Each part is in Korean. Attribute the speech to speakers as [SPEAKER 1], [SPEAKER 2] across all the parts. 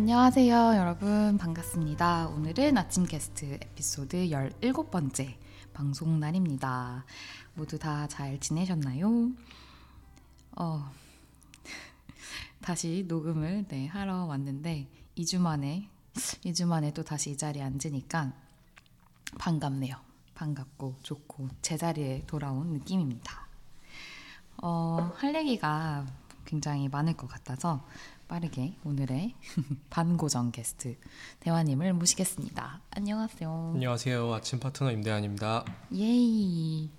[SPEAKER 1] 안녕하세요, 여러분. 반갑습니다. 오늘은 아침 게스트 에피소드 17번째 방송 날입니다. 모두 다 잘 지내셨나요? 어, 다시 녹음을 네, 하러 왔는데 2주 만에 2주 만에 또 다시 이 자리에 앉으니까 반갑네요. 반갑고 좋고 제자리에 돌아온 느낌입니다. 어, 할 얘기가 굉장히 많을 것 같아서 빠르게 오늘의 반고정 게스트 대화님을 모시겠습니다. 안녕하세요.
[SPEAKER 2] 안녕하세요. 아침 파트너 임대한입니다.
[SPEAKER 1] 예이.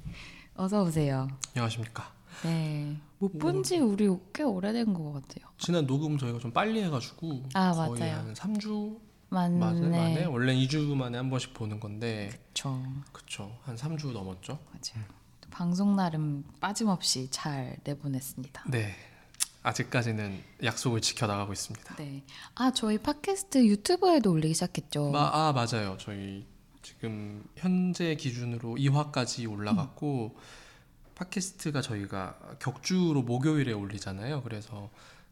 [SPEAKER 1] 어서 오세요.
[SPEAKER 2] 안녕하십니까.
[SPEAKER 1] 네. 못 본 지 우리 꽤 오래된 것 같아요.
[SPEAKER 2] 지난 녹음 저희가 좀 빨리 해가지고
[SPEAKER 1] 아,
[SPEAKER 2] 거의
[SPEAKER 1] 맞아요.
[SPEAKER 2] 한 3주
[SPEAKER 1] 맞네.
[SPEAKER 2] 만에 원래 2주 만에 한 번씩 보는 건데
[SPEAKER 1] 그쵸.
[SPEAKER 2] 그쵸 한 3주 넘었죠.
[SPEAKER 1] 맞아요. 또 방송 날은 빠짐없이 잘 내보냈습니다.
[SPEAKER 2] 네. 아직까지는 약속을 지켜 나가고 있습니다.
[SPEAKER 1] 네. 아, 저희 팟캐스트 유튜브에도 올리기 시작했죠.
[SPEAKER 2] 마, 아 맞아요. 저희 지금 현재 기준으로 2화까지 올라갔고 팟캐스트가 저희가 격주로 목요일에 올리잖아요. 그래서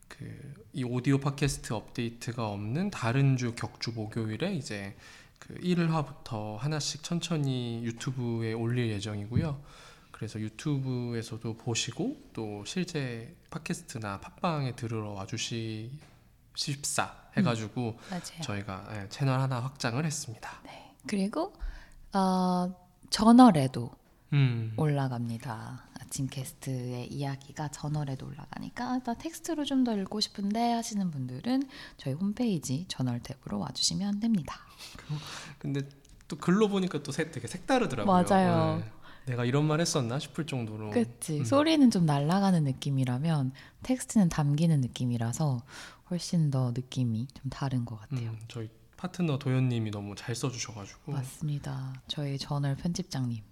[SPEAKER 2] 그 이 오디오 팟캐스트 업데이트가 없는 다른 주 격주 목요일에 이제 그 1화부터 하나씩 천천히 유튜브에 올릴 예정이고요. 그래서 유튜브에서도 보시고 또 실제 팟캐스트나 팟빵에 들으러 와주십사 해가지고
[SPEAKER 1] 맞아요.
[SPEAKER 2] 저희가 예, 채널 하나 확장을 했습니다.
[SPEAKER 1] 네. 그리고 어, 저널에도
[SPEAKER 2] 음,
[SPEAKER 1] 올라갑니다. 아침 게스트의 이야기가 저널에도 올라가니까 나 텍스트로 좀 더 읽고 싶은데 하시는 분들은 저희 홈페이지 저널 탭으로 와주시면 됩니다.
[SPEAKER 2] 근데 또 글로 보니까 또 색- 되게 색다르더라고요.
[SPEAKER 1] 맞아요.
[SPEAKER 2] 네. 내가 이런 말 했었나 싶을 정도로.
[SPEAKER 1] 그치.
[SPEAKER 2] 음.
[SPEAKER 1] 소리는 좀 날아가는 느낌이라면 텍스트는 담기는 느낌이라서 훨씬 더 느낌이 좀 다른 것 같아요.
[SPEAKER 2] 음, 저희 파트너 도현님이 너무 잘 써주셔가지고
[SPEAKER 1] 맞습니다. 저희 저널 편집장님.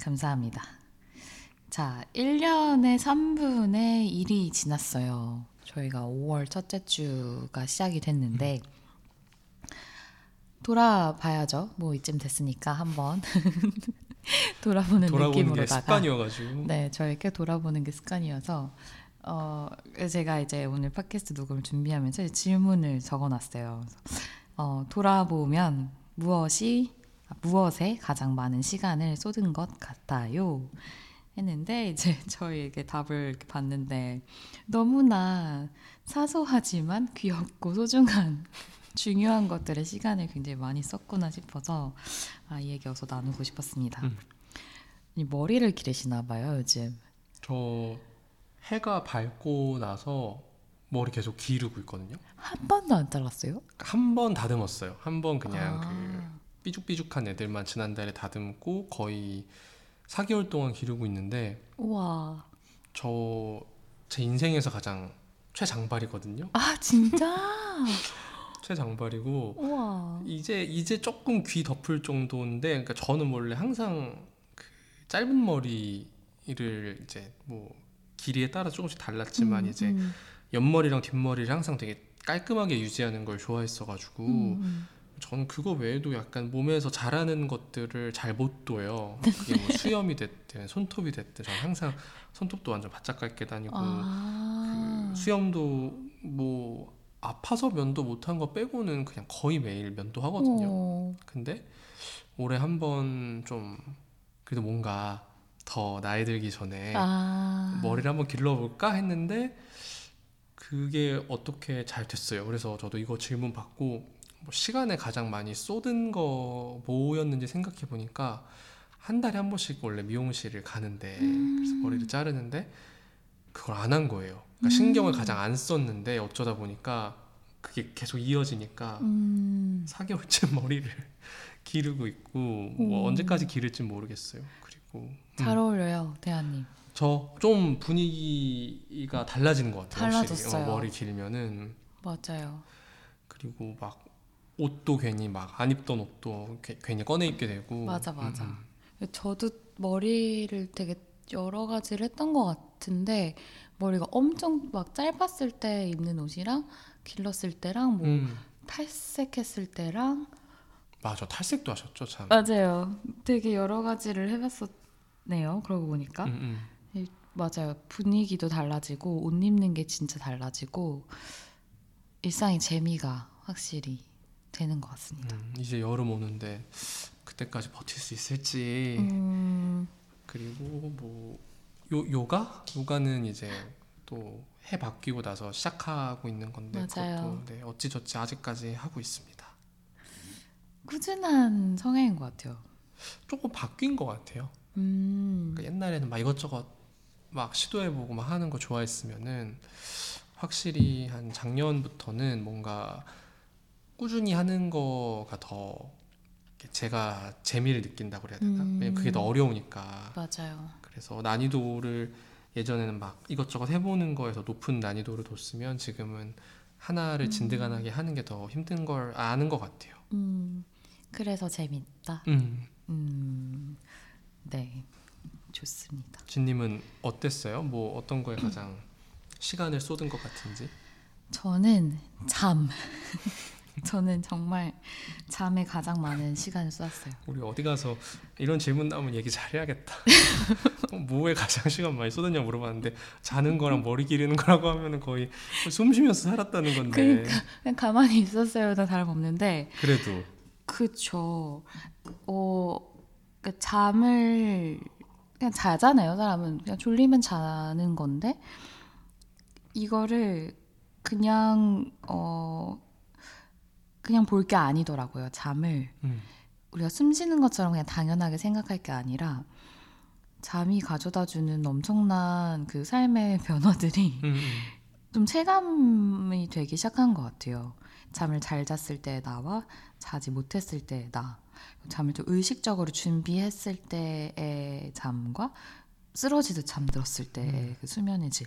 [SPEAKER 1] 감사합니다. 자, 1년의 3분의 1이 지났어요. 저희가 5월 첫째 주가 시작이 됐는데, 돌아봐야죠. 뭐 이쯤 됐으니까 한번 돌아보는
[SPEAKER 2] 돌아보는 게
[SPEAKER 1] 느낌으로다가.
[SPEAKER 2] 습관이어가지고.
[SPEAKER 1] 네, 저희 꽤 돌아보는 게 습관이어서 어, 제가 이제 오늘 팟캐스트 녹음을 준비하면서 질문을 적어놨어요. 어, 돌아보면 무엇이 아, 무엇에 가장 많은 시간을 쏟은 것 같아요? 했는데 이제 저희에게 답을 봤는데 너무나 사소하지만 귀엽고 소중한 중요한 것들의 시간을 굉장히 많이 썼구나 싶어서 아, 이 얘기 어서 나누고 싶었습니다.
[SPEAKER 2] 음.
[SPEAKER 1] 이 머리를 기르시나 봐요 요즘.
[SPEAKER 2] 저 해가 밝고 나서 머리 계속 기르고 있거든요.
[SPEAKER 1] 한 번도 안 잘랐어요?
[SPEAKER 2] 한 번 다듬었어요. 한 번 그냥
[SPEAKER 1] 아.
[SPEAKER 2] 그 삐죽삐죽한 애들만 지난달에 다듬고 거의 4개월 동안 기르고 있는데
[SPEAKER 1] 우와.
[SPEAKER 2] 저 제 인생에서 가장 최장발이거든요.
[SPEAKER 1] 아 진짜?
[SPEAKER 2] 최장발이고
[SPEAKER 1] 우와.
[SPEAKER 2] 이제 이제 조금 귀 덮을 정도인데 그러니까 저는 원래 항상 그 짧은 머리를 이제 뭐 길이에 따라 조금씩 달랐지만
[SPEAKER 1] 음,
[SPEAKER 2] 이제
[SPEAKER 1] 음,
[SPEAKER 2] 옆머리랑 뒷머리를 항상 되게 깔끔하게 유지하는 걸 좋아했어가지고
[SPEAKER 1] 음, 음.
[SPEAKER 2] 저는 그거 외에도 약간 몸에서 자라는 것들을 잘 못 둬요. 그게 뭐 수염이 됐든 손톱이 됐든 저는 항상 손톱도 완전 바짝 깎게 다니고
[SPEAKER 1] 아.
[SPEAKER 2] 그 수염도 뭐 아파서 면도 못한 거 빼고는 그냥 거의 매일 면도 하거든요.
[SPEAKER 1] 어.
[SPEAKER 2] 근데 올해 한 번 좀 그래도 뭔가 더 나이 들기 전에
[SPEAKER 1] 아.
[SPEAKER 2] 머리를 한번 길러볼까 했는데 그게 어떻게 잘 됐어요. 그래서 저도 이거 질문 받고 뭐 시간에 가장 많이 쏟은 거 뭐였는지 생각해 보니까 한 달에 한 번씩 원래 미용실을 가는데 그래서
[SPEAKER 1] 음.
[SPEAKER 2] 머리를 자르는데 그걸 안 한 거예요. 그러니까
[SPEAKER 1] 음.
[SPEAKER 2] 신경을 가장 안 썼는데 어쩌다 보니까 그게 계속 이어지니까
[SPEAKER 1] 음.
[SPEAKER 2] 4개월째 머리를 기르고 있고 뭐
[SPEAKER 1] 오.
[SPEAKER 2] 언제까지 기를지 모르겠어요. 그리고 음.
[SPEAKER 1] 잘 어울려요, 대한님.
[SPEAKER 2] 저 좀 분위기가 달라지는 것 같아요.
[SPEAKER 1] 달라졌어요.
[SPEAKER 2] 어, 머리 길면은
[SPEAKER 1] 맞아요.
[SPEAKER 2] 그리고 막 옷도 괜히 막 안 입던 옷도 괜- 괜히 꺼내 입게 되고
[SPEAKER 1] 맞아, 맞아.
[SPEAKER 2] 음,
[SPEAKER 1] 저도 머리를 되게 여러 가지를 했던 것 같은데 머리가 엄청 막 짧았을 때 입는 옷이랑 길렀을 때랑
[SPEAKER 2] 음.
[SPEAKER 1] 뭐
[SPEAKER 2] 음.
[SPEAKER 1] 탈색했을 때랑
[SPEAKER 2] 맞아 탈색도 하셨죠 참.
[SPEAKER 1] 맞아요. 되게 여러 가지를 해봤었네요. 그러고 보니까
[SPEAKER 2] 음, 음.
[SPEAKER 1] 맞아요. 분위기도 달라지고 옷 입는 게 진짜 달라지고 일상의 재미가 확실히 되는 것 같습니다.
[SPEAKER 2] 음, 이제 여름 오는데 그때까지 버틸 수 있을지
[SPEAKER 1] 음,
[SPEAKER 2] 그리고 뭐 요, 요가? 요가는 이제 또 해 바뀌고 나서 시작하고 있는 건데
[SPEAKER 1] 맞아요.
[SPEAKER 2] 그것도 네, 어찌저찌 아직까지 하고 있습니다.
[SPEAKER 1] 꾸준한 성향인 것 같아요.
[SPEAKER 2] 조금 바뀐 것 같아요.
[SPEAKER 1] 음,
[SPEAKER 2] 그러니까 옛날에는 막 이것저것 막 시도해보고 막 하는 거 좋아했으면은 확실히 한 작년부터는 뭔가 꾸준히 하는 거가 더 제가 재미를 느낀다고 그래야 되나?
[SPEAKER 1] 음.
[SPEAKER 2] 왜냐면 그게 더 어려우니까.
[SPEAKER 1] 맞아요.
[SPEAKER 2] 그래서 난이도를 예전에는 막 이것저것 해보는 거에서 높은 난이도를 뒀으면 지금은 하나를
[SPEAKER 1] 음.
[SPEAKER 2] 진득하게 하는 게 더 힘든 걸 아는 것 같아요.
[SPEAKER 1] 음, 그래서 재밌다.
[SPEAKER 2] 음.
[SPEAKER 1] 음, 네, 좋습니다.
[SPEAKER 2] 진님은 어땠어요? 뭐 어떤 거에 가장 시간을 쏟은 것 같은지?
[SPEAKER 1] 저는 잠. 저는 정말 잠에 가장 많은 시간을 쏟았어요.
[SPEAKER 2] 우리 어디 가서 이런 질문 나오면 얘기 잘해야겠다. 어, 뭐에 가장 시간 많이 쏟았냐 물어봤는데 자는 거랑 머리 기르는 거라고 하면은 거의 숨 쉬면서 살았다는 건데.
[SPEAKER 1] 그냥 가만히 있었어요. 다 다름없는데
[SPEAKER 2] 그래도
[SPEAKER 1] 그쵸. 어, 그 잠을 그냥 자잖아요. 사람은 그냥 졸리면 자는 건데 이거를 그냥 어 그냥 볼 게 아니더라고요. 잠을
[SPEAKER 2] 음,
[SPEAKER 1] 우리가 숨 쉬는 것처럼 그냥 당연하게 생각할 게 아니라 잠이 가져다 주는 엄청난 그 삶의 변화들이
[SPEAKER 2] 음, 음.
[SPEAKER 1] 좀 체감이 되기 시작한 것 같아요. 잠을 잘 잤을 때 나와 자지 못했을 때 나. 잠을 좀 의식적으로 준비했을 때의 잠과 쓰러지듯 잠들었을 때의 그 수면의 질.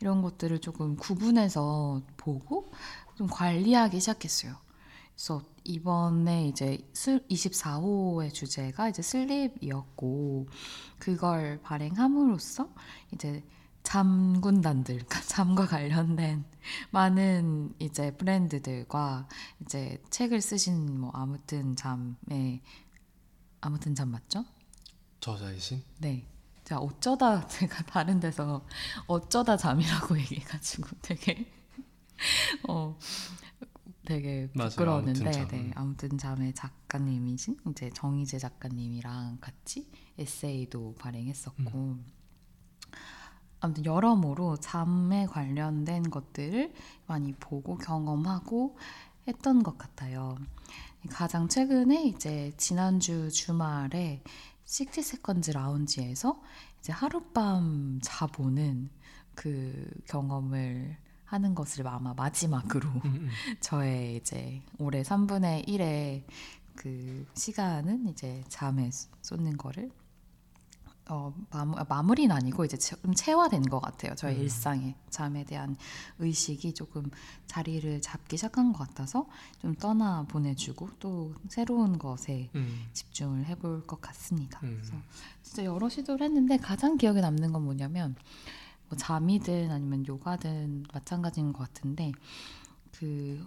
[SPEAKER 1] 이런 것들을 조금 구분해서 보고 좀 관리하기 시작했어요. 그래서 이번에 이제 24호의 주제가 이제 슬립이었고 그걸 발행함으로써 이제 잠군단들, 그러니까 잠과 관련된 많은 이제 브랜드들과 이제 책을 쓰신 뭐 아무튼 잠의 아무튼 잠 맞죠?
[SPEAKER 2] 저자이신?
[SPEAKER 1] 네. 제가 어쩌다 제가 다른 데서 어쩌다 잠이라고 얘기해가지고 되게 어 되게
[SPEAKER 2] 맞아요.
[SPEAKER 1] 부끄러웠는데
[SPEAKER 2] 아무튼 잠.
[SPEAKER 1] 네, 아무튼 잠의 작가님이신 이제 정희재 작가님이랑 같이 에세이도 발행했었고
[SPEAKER 2] 음.
[SPEAKER 1] 아무튼 여러모로 잠에 관련된 것들을 많이 보고 경험하고 했던 것 같아요. 가장 최근에 이제 지난주 주말에 60 세컨즈 라운지에서 이제 하룻밤 자보는 그 경험을 하는 것을 아마 마지막으로
[SPEAKER 2] 음, 음.
[SPEAKER 1] 저의 이제 올해 3분의 1의 그 시간은 이제 잠에 쏟는 거를 어, 마무, 아, 마무리는 아니고 이제 좀 체화된 것 같아요. 저의
[SPEAKER 2] 음.
[SPEAKER 1] 일상에 잠에 대한 의식이 조금 자리를 잡기 시작한 것 같아서 좀 떠나 보내주고 또 새로운 것에
[SPEAKER 2] 음,
[SPEAKER 1] 집중을 해볼 것 같습니다.
[SPEAKER 2] 음.
[SPEAKER 1] 그래서 진짜 여러 시도를 했는데 가장 기억에 남는 건 뭐냐면 뭐 잠이든 아니면 요가든 마찬가지인 것 같은데 그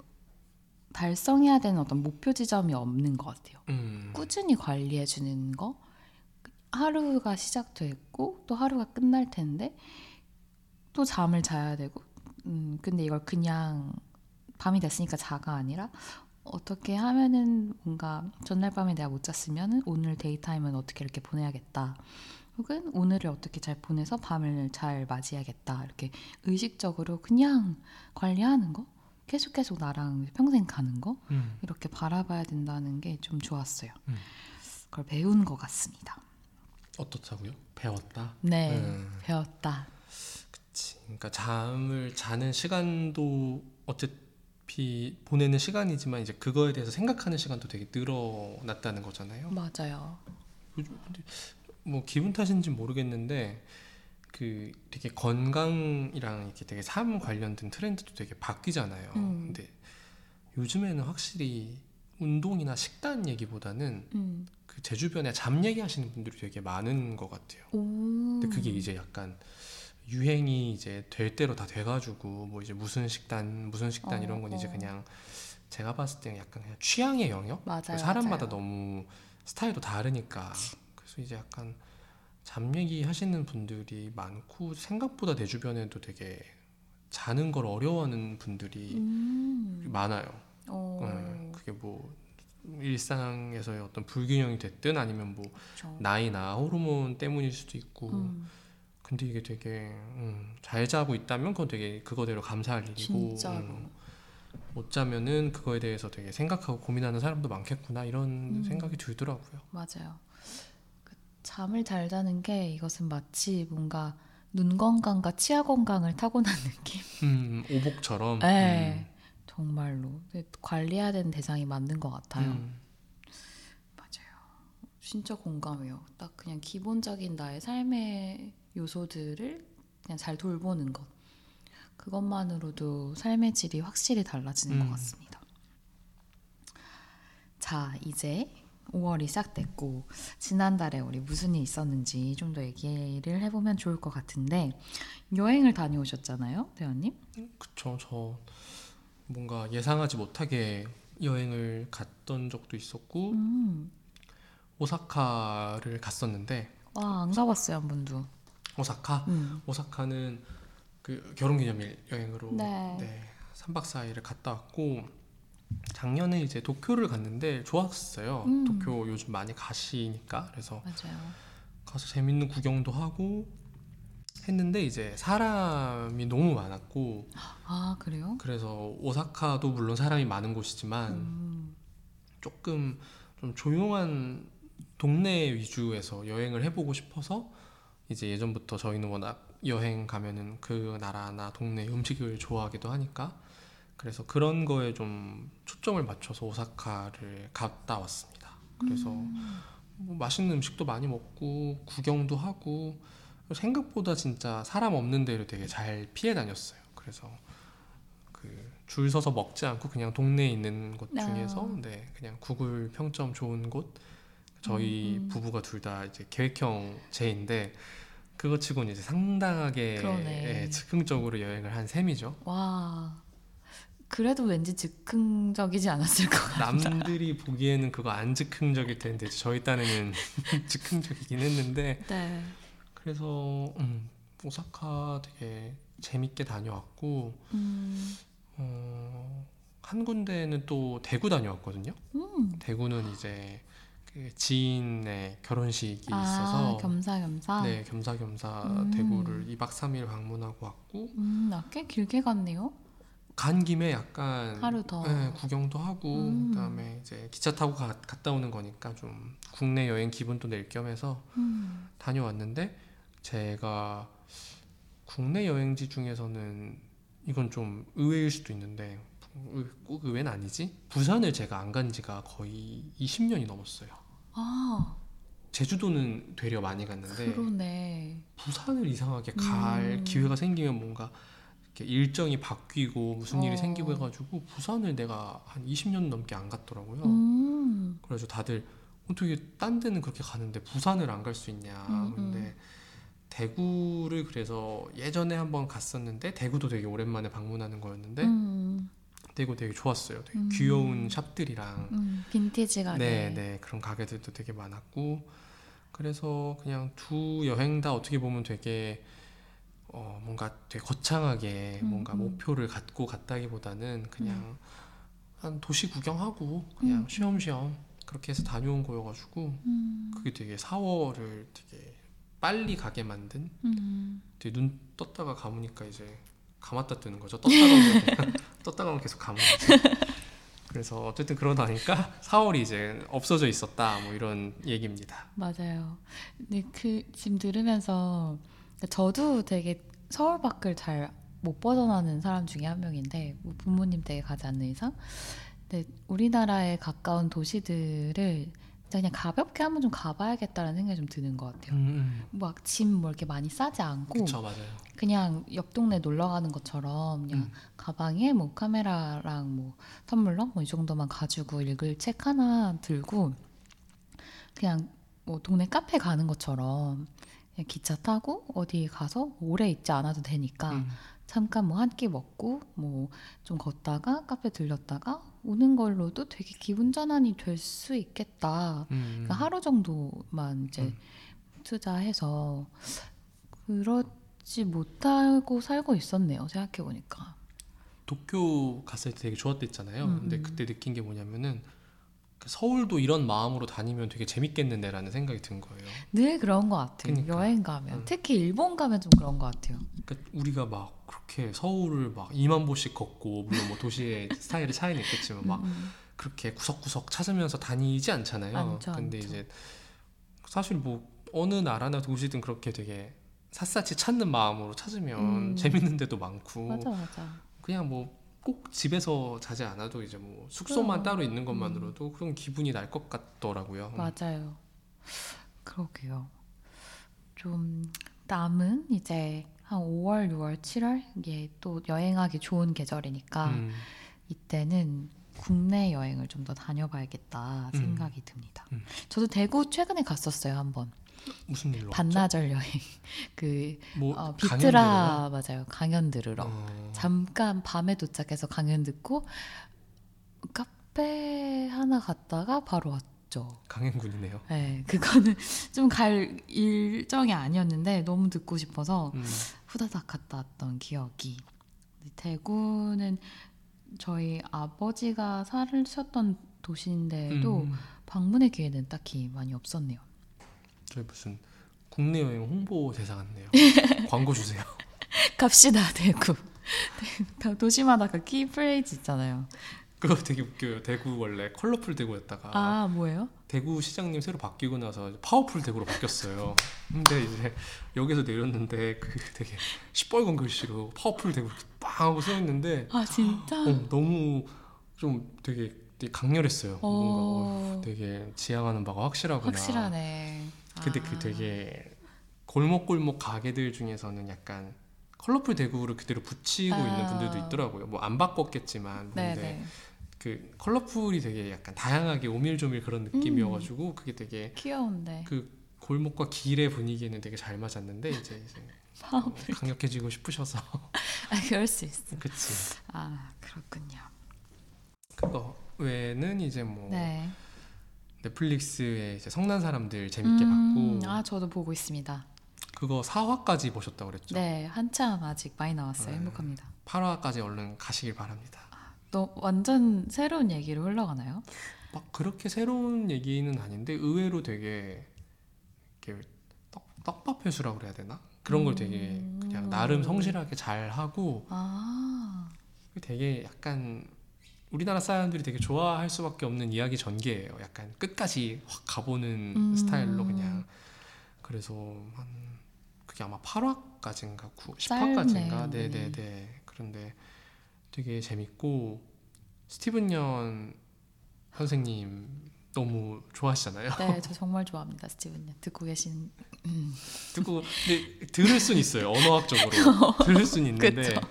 [SPEAKER 1] 달성해야 되는 어떤 목표 지점이 없는 것 같아요.
[SPEAKER 2] 음.
[SPEAKER 1] 꾸준히 관리해 주는 거 하루가 시작됐고 또 하루가 끝날 텐데 또 잠을 자야 되고 음 근데 이걸 그냥 밤이 됐으니까 자가 아니라 어떻게 하면은 뭔가 전날 밤에 내가 못 잤으면은 오늘 데이타임은 어떻게 이렇게 보내야겠다. 혹은 오늘을 어떻게 잘 보내서 밤을 잘 맞이해야겠다. 이렇게 의식적으로 그냥 관리하는 거 계속 계속 나랑 평생 가는 거
[SPEAKER 2] 음.
[SPEAKER 1] 이렇게 바라봐야 된다는 게 좀 좋았어요.
[SPEAKER 2] 음.
[SPEAKER 1] 그걸 배운 것 같습니다.
[SPEAKER 2] 어떻다고요? 배웠다.
[SPEAKER 1] 네,
[SPEAKER 2] 음.
[SPEAKER 1] 배웠다.
[SPEAKER 2] 그치. 그러니까 잠을 자는 시간도 어차피 보내는 시간이지만 이제 그거에 대해서 생각하는 시간도 되게 늘어났다는 거잖아요.
[SPEAKER 1] 맞아요.
[SPEAKER 2] 요즘 근데 뭐 기분 탓인지 모르겠는데 그 되게 건강이랑 이렇게 되게 삶 관련된 트렌드도 되게 바뀌잖아요.
[SPEAKER 1] 음.
[SPEAKER 2] 근데 요즘에는 확실히 운동이나 식단 얘기보다는
[SPEAKER 1] 음.
[SPEAKER 2] 그제 주변에 잠 얘기하시는 분들이 되게 많은 것 같아요.
[SPEAKER 1] 오.
[SPEAKER 2] 근데 그게 이제 약간 유행이 이제 될 대로 다 돼가지고 뭐 이제 무슨 식단 무슨 식단
[SPEAKER 1] 어,
[SPEAKER 2] 이런 건 이제
[SPEAKER 1] 어.
[SPEAKER 2] 그냥 제가 봤을 때는 약간 그냥 취향의 영역
[SPEAKER 1] 맞아요.
[SPEAKER 2] 사람마다
[SPEAKER 1] 맞아요.
[SPEAKER 2] 너무 스타일도 다르니까 그래서 이제 약간 잠 얘기 하시는 분들이 많고 생각보다 내 주변에도 되게 자는 걸 어려워하는 분들이
[SPEAKER 1] 음.
[SPEAKER 2] 많아요.
[SPEAKER 1] 어.
[SPEAKER 2] 네, 그게 뭐 일상에서의 어떤 불균형이 됐든 아니면 뭐
[SPEAKER 1] 그렇죠.
[SPEAKER 2] 나이나 호르몬 때문일 수도 있고
[SPEAKER 1] 음.
[SPEAKER 2] 근데 이게 되게 음, 잘 자고 있다면 그건 되게 그거대로 감사할 일이고. 음, 못 자면은 그거에 대해서 되게 생각하고 고민하는 사람도 많겠구나 이런
[SPEAKER 1] 음.
[SPEAKER 2] 생각이 들더라고요.
[SPEAKER 1] 맞아요. 그 잠을 잘 자는 게 이것은 마치 뭔가 눈 건강과 치아 건강을 타고난 느낌.
[SPEAKER 2] 음, 오복처럼.
[SPEAKER 1] 네, 정말로 근데 관리해야 되는 대상이 맞는 것
[SPEAKER 2] 음,
[SPEAKER 1] 같아요.
[SPEAKER 2] 음,
[SPEAKER 1] 맞아요. 진짜 공감해요. 딱 그냥 기본적인 나의 삶의 요소들을 그냥 잘 돌보는 것. 그것만으로도 삶의 질이 확실히 달라지는
[SPEAKER 2] 음.
[SPEAKER 1] 것 같습니다. 자, 이제 5월이 시작됐고 지난달에 우리 무슨 일 있었는지 좀 더 얘기를 해보면 좋을 것 같은데 여행을 다녀오셨잖아요, 대현님?
[SPEAKER 2] 그쵸. 저 뭔가 예상하지 못하게 여행을 갔던 적도 있었고
[SPEAKER 1] 음,
[SPEAKER 2] 오사카를 갔었는데
[SPEAKER 1] 와, 안 가봤어요, 한 번도.
[SPEAKER 2] 오사카
[SPEAKER 1] 음.
[SPEAKER 2] 오사카는 그 결혼기념일 여행으로
[SPEAKER 1] 네.
[SPEAKER 2] 네, 3박 4일을 갔다 왔고 작년에 이제 도쿄를 갔는데 좋았어요.
[SPEAKER 1] 음.
[SPEAKER 2] 도쿄 요즘 많이 가시니까 그래서
[SPEAKER 1] 맞아요.
[SPEAKER 2] 가서 재밌는 구경도 하고 했는데 이제 사람이 너무 많았고
[SPEAKER 1] 아, 그래요?
[SPEAKER 2] 그래서 오사카도 물론 사람이 많은 곳이지만
[SPEAKER 1] 음.
[SPEAKER 2] 조금 좀 조용한 동네 위주에서 여행을 해보고 싶어서 이제 예전부터 저희는 워낙 여행 가면은 그 나라나 동네 음식을 좋아하기도 하니까 그래서 그런 거에 좀 초점을 맞춰서 오사카를 갔다 왔습니다. 그래서
[SPEAKER 1] 음.
[SPEAKER 2] 뭐 맛있는 음식도 많이 먹고 구경도 하고 생각보다 진짜 사람 없는 데를 되게 잘 피해 다녔어요. 그래서 그 줄 서서 먹지 않고 그냥 동네에 있는 곳
[SPEAKER 1] 아.
[SPEAKER 2] 중에서 네 그냥 구글 평점 좋은 곳 저희
[SPEAKER 1] 음, 음.
[SPEAKER 2] 부부가 둘 다 이제 계획형 제인데 그거 치고는 이제 상당하게. 예, 즉흥적으로 여행을 한 셈이죠.
[SPEAKER 1] 와. 그래도 왠지 즉흥적이지 않았을 것 같아요.
[SPEAKER 2] 남들이 보기에는 그거 안 즉흥적일 텐데 저희 딴에는 즉흥적이긴 했는데
[SPEAKER 1] 네.
[SPEAKER 2] 그래서 음, 오사카 되게 재밌게 다녀왔고
[SPEAKER 1] 음.
[SPEAKER 2] 어, 한 군데는 또 대구 다녀왔거든요.
[SPEAKER 1] 음.
[SPEAKER 2] 대구는 이제 그 지인의 결혼식이
[SPEAKER 1] 아,
[SPEAKER 2] 있어서
[SPEAKER 1] 겸사겸사.
[SPEAKER 2] 네 겸사겸사
[SPEAKER 1] 음.
[SPEAKER 2] 대구를 2박 3일 방문하고 왔고
[SPEAKER 1] 음, 아, 꽤 길게 갔네요.
[SPEAKER 2] 간 김에 약간
[SPEAKER 1] 하루 더.
[SPEAKER 2] 네, 구경도 하고
[SPEAKER 1] 음.
[SPEAKER 2] 그다음에 이제 기차 타고 가- 갔다 오는 거니까 좀 국내 여행 기분도 낼 겸해서
[SPEAKER 1] 음.
[SPEAKER 2] 다녀왔는데 제가 국내 여행지 중에서는 이건 좀 의외일 수도 있는데 의- 꼭 의외는 아니지 부산을 제가 안 간 지가 거의 20년이 넘었어요
[SPEAKER 1] 아,
[SPEAKER 2] 제주도는 되려 많이 갔는데
[SPEAKER 1] 그러네.
[SPEAKER 2] 부산을 이상하게 갈
[SPEAKER 1] 음.
[SPEAKER 2] 기회가 생기면 뭔가 일정이 바뀌고 무슨 일이
[SPEAKER 1] 어.
[SPEAKER 2] 생기고 해가지고 부산을 내가 한 20년 넘게 안 갔더라고요
[SPEAKER 1] 음.
[SPEAKER 2] 그래서 다들 어떻게 딴 데는 그렇게 가는데 부산을 안 갈 수 있냐.
[SPEAKER 1] 음,
[SPEAKER 2] 근데 대구를 그래서 예전에 한번 갔었는데 대구도 되게 오랜만에 방문하는 거였는데
[SPEAKER 1] 음.
[SPEAKER 2] 대구 되게 좋았어요. 되게
[SPEAKER 1] 음.
[SPEAKER 2] 귀여운 샵들이랑
[SPEAKER 1] 음. 빈티지 가게.
[SPEAKER 2] 네, 네 그런 가게들도 되게 많았고 그래서 그냥 두 여행 다 어떻게 보면 되게 어 뭔가 되게 거창하게
[SPEAKER 1] 음,
[SPEAKER 2] 뭔가
[SPEAKER 1] 음.
[SPEAKER 2] 목표를 갖고 갔다기보다는 그냥 한 도시 구경하고 그냥
[SPEAKER 1] 음.
[SPEAKER 2] 쉬엄쉬엄 그렇게 해서 다녀온 거여가지고
[SPEAKER 1] 음.
[SPEAKER 2] 그게 되게 4월을 되게 빨리 가게 만든
[SPEAKER 1] 음.
[SPEAKER 2] 되게 눈 떴다가 감으니까 이제 감았다 뜨는 거죠 떴다가 떴다가 계속 감은 거지 그래서 어쨌든 그러다 보니까 4월이 이제 없어져 있었다 뭐 이런 얘기입니다
[SPEAKER 1] 맞아요. 근데 그 지금 들으면서 저도 되게 서울 밖을 잘 못 벗어나는 사람 중에 한 명인데 뭐 부모님 댁에 가지 않는 이상. 근데 우리나라에 가까운 도시들을 그냥 가볍게 한번 좀 가봐야겠다라는 생각이 좀 드는 것 같아요.
[SPEAKER 2] 음,
[SPEAKER 1] 막짐뭐 이렇게 많이 싸지 않고
[SPEAKER 2] 그쵸 맞아요
[SPEAKER 1] 그냥 옆 동네 놀러 가는 것처럼 그냥
[SPEAKER 2] 음.
[SPEAKER 1] 가방에 뭐 카메라랑 뭐 텀블러 뭐 이 정도만 가지고 읽을 책 하나 들고 그냥 뭐 동네 카페 가는 것처럼 기차 타고 어디 가서 오래 있지 않아도 되니까
[SPEAKER 2] 음,
[SPEAKER 1] 잠깐 뭐 한 끼 먹고 뭐 좀 걷다가 카페 들렸다가 오는 걸로도 되게 기분 전환이 될 수 있겠다.
[SPEAKER 2] 음,
[SPEAKER 1] 그러니까 하루 정도만 이제
[SPEAKER 2] 음.
[SPEAKER 1] 투자해서 잊지 못하고 살고 있었네요. 생각해 보니까.
[SPEAKER 2] 도쿄 갔을 때 되게 좋았댔잖아요.
[SPEAKER 1] 음,
[SPEAKER 2] 근데
[SPEAKER 1] 음.
[SPEAKER 2] 그때 느낀 게 뭐냐면은 그 서울도 이런 마음으로 다니면 되게 재밌겠는데라는 생각이 든 거예요.
[SPEAKER 1] 늘 그런 것 같아요.
[SPEAKER 2] 그러니까.
[SPEAKER 1] 여행 가면
[SPEAKER 2] 음.
[SPEAKER 1] 특히 일본 가면 좀 그런 것 같아요.
[SPEAKER 2] 그러니까 우리가 막 그렇게 서울을 막 2만 보씩 걷고 물론 뭐 도시의 스타일의 차이는 있겠지만 막
[SPEAKER 1] 음,
[SPEAKER 2] 그렇게 구석구석 찾으면서 다니지 않잖아요.
[SPEAKER 1] 않죠,
[SPEAKER 2] 근데
[SPEAKER 1] 않죠.
[SPEAKER 2] 이제 사실 뭐 어느 나라나 도시든 그렇게 되게 샅샅이 찾는 마음으로 찾으면
[SPEAKER 1] 음.
[SPEAKER 2] 재밌는 데도 많고
[SPEAKER 1] 맞아 맞아.
[SPEAKER 2] 그냥 뭐 꼭 집에서 자지 않아도 이제 뭐 숙소만
[SPEAKER 1] 그럼.
[SPEAKER 2] 따로 있는 것만으로도 그런 기분이 날 것 같더라고요.
[SPEAKER 1] 맞아요. 그러게요. 좀 남은 이제 한 5월, 6월, 7월 이게 또 여행하기 좋은 계절이니까
[SPEAKER 2] 음,
[SPEAKER 1] 이때는 국내 여행을 좀 더 다녀봐야겠다
[SPEAKER 2] 음.
[SPEAKER 1] 생각이 듭니다.
[SPEAKER 2] 음.
[SPEAKER 1] 저도 대구 최근에 갔었어요 한번
[SPEAKER 2] 무슨 일로?
[SPEAKER 1] 반나절 여행 그
[SPEAKER 2] 뭐
[SPEAKER 1] 어, 비트라 맞아요 강연 들으러?
[SPEAKER 2] 어,
[SPEAKER 1] 잠깐 밤에 도착해서 강연 듣고 카페 하나 갔다가 바로 왔죠.
[SPEAKER 2] 강행군이네요.
[SPEAKER 1] 네, 그거는 좀 갈 일정이 아니었는데 너무 듣고 싶어서
[SPEAKER 2] 음,
[SPEAKER 1] 후다닥 갔다 왔던 기억이. 대구는 저희 아버지가 사셨던 도시인데도
[SPEAKER 2] 음,
[SPEAKER 1] 방문의 기회는 딱히 많이 없었네요.
[SPEAKER 2] 저희 무슨 국내 여행 홍보 대사 같네요. 광고 주세요.
[SPEAKER 1] 갑시다 대구. 다 도시마다 그 key phrase 있잖아요.
[SPEAKER 2] 그거 되게 웃겨요. 대구 원래 colorful 대구였다가
[SPEAKER 1] 아 뭐예요?
[SPEAKER 2] 대구 시장님 새로 바뀌고 나서 파워풀 대구로 바뀌었어요. 근데 이제 여기서 내렸는데 그 되게 시뻘건 글씨로 파워풀 대구 빵 하고 써 있는데
[SPEAKER 1] 아 진짜?
[SPEAKER 2] 어, 너무 좀 되게, 되게 강렬했어요. 뭔가 어,
[SPEAKER 1] 어,
[SPEAKER 2] 되게 지향하는 바가 확실하구나.
[SPEAKER 1] 확실하네.
[SPEAKER 2] 근데
[SPEAKER 1] 아.
[SPEAKER 2] 그 되게 골목골목 가게들 중에서는 약간 컬러풀 대구를 그대로 붙이고
[SPEAKER 1] 아.
[SPEAKER 2] 있는 분들도 있더라고요. 뭐 안 바꿨겠지만 근데
[SPEAKER 1] 네네.
[SPEAKER 2] 그 컬러풀이 되게 약간 다양하게 오밀조밀 그런 느낌이어가지고 그게 되게
[SPEAKER 1] 귀여운데.
[SPEAKER 2] 그 골목과 길의 분위기에는 되게 잘 맞았는데 이제, 이제 어, 강력해지고 싶으셔서
[SPEAKER 1] 아 그럴 수 있어.
[SPEAKER 2] 그치
[SPEAKER 1] 아 그렇군요.
[SPEAKER 2] 그거 외에는 이제 뭐
[SPEAKER 1] 네.
[SPEAKER 2] 넷플릭스의 이제 성난 사람들 재밌게
[SPEAKER 1] 음,
[SPEAKER 2] 봤고
[SPEAKER 1] 아 저도 보고 있습니다.
[SPEAKER 2] 그거 4화까지 보셨다고 그랬죠?
[SPEAKER 1] 네 한참 아직 많이 나왔어요.
[SPEAKER 2] 네.
[SPEAKER 1] 행복합니다.
[SPEAKER 2] 8화까지 얼른 가시길 바랍니다.
[SPEAKER 1] 너 완전 새로운 얘기로 흘러가나요?
[SPEAKER 2] 막 그렇게 새로운 얘기는 아닌데 의외로 되게 이렇게 떡, 떡밥 회수라고 그래야 되나? 그런 걸 되게 그냥
[SPEAKER 1] 음.
[SPEAKER 2] 나름 성실하게 잘 하고
[SPEAKER 1] 아
[SPEAKER 2] 되게 약간 우리나라 사람들이 되게 좋아할 수밖에 없는 이야기 전개예요. 약간 끝까지 확 가보는
[SPEAKER 1] 음.
[SPEAKER 2] 스타일로 그냥 그래서 한 그게 아마 8화까지인가 9,
[SPEAKER 1] 짧네요.
[SPEAKER 2] 10화까지인가 네네 네 그런데 되게 재밌고 스티븐 연 선생님 너무 좋아하시잖아요.
[SPEAKER 1] 네, 저 정말 좋아합니다, 스티븐님. 듣고 계신. 음.
[SPEAKER 2] 듣고 근데 들을 순 있어요 언어학적으로 들을 순 있는데
[SPEAKER 1] 그쵸.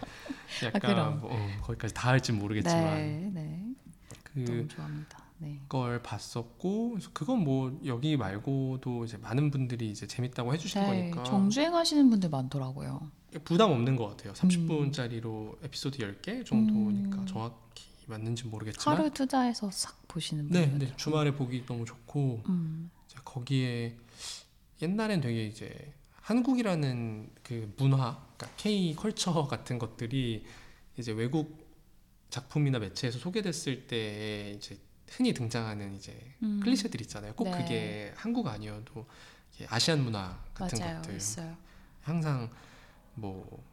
[SPEAKER 2] 약간
[SPEAKER 1] 그럼.
[SPEAKER 2] 뭐, 어, 거기까지 다 할지 모르겠지만
[SPEAKER 1] 네, 네,
[SPEAKER 2] 그
[SPEAKER 1] 너무 좋아합니다. 네.
[SPEAKER 2] 걸 봤었고 그래서 그건 뭐 여기 말고도 이제 많은 분들이 이제 재밌다고 해주신
[SPEAKER 1] 네,
[SPEAKER 2] 거니까
[SPEAKER 1] 정주행 하시는 분들 많더라고요.
[SPEAKER 2] 부담 없는 것 같아요. 30분짜리로 에피소드 10개 정도니까
[SPEAKER 1] 음.
[SPEAKER 2] 정확히 맞는지 모르겠지만
[SPEAKER 1] 하루 투자해서 싹 보시는
[SPEAKER 2] 네,
[SPEAKER 1] 분들.
[SPEAKER 2] 네 주말에 보기 너무 좋고
[SPEAKER 1] 음,
[SPEAKER 2] 거기에 옛날엔 되게 이제 한국이라는 그 문화, 그러니까 K 컬처 같은 것들이 이제 외국 작품이나 매체에서 소개됐을 때 이제 흔히 등장하는 이제
[SPEAKER 1] 음.
[SPEAKER 2] 클리셰들 있잖아요. 꼭
[SPEAKER 1] 네.
[SPEAKER 2] 그게 한국 아니어도 아시안 문화 같은
[SPEAKER 1] 맞아요,
[SPEAKER 2] 것들
[SPEAKER 1] 있어요.
[SPEAKER 2] 항상 뭐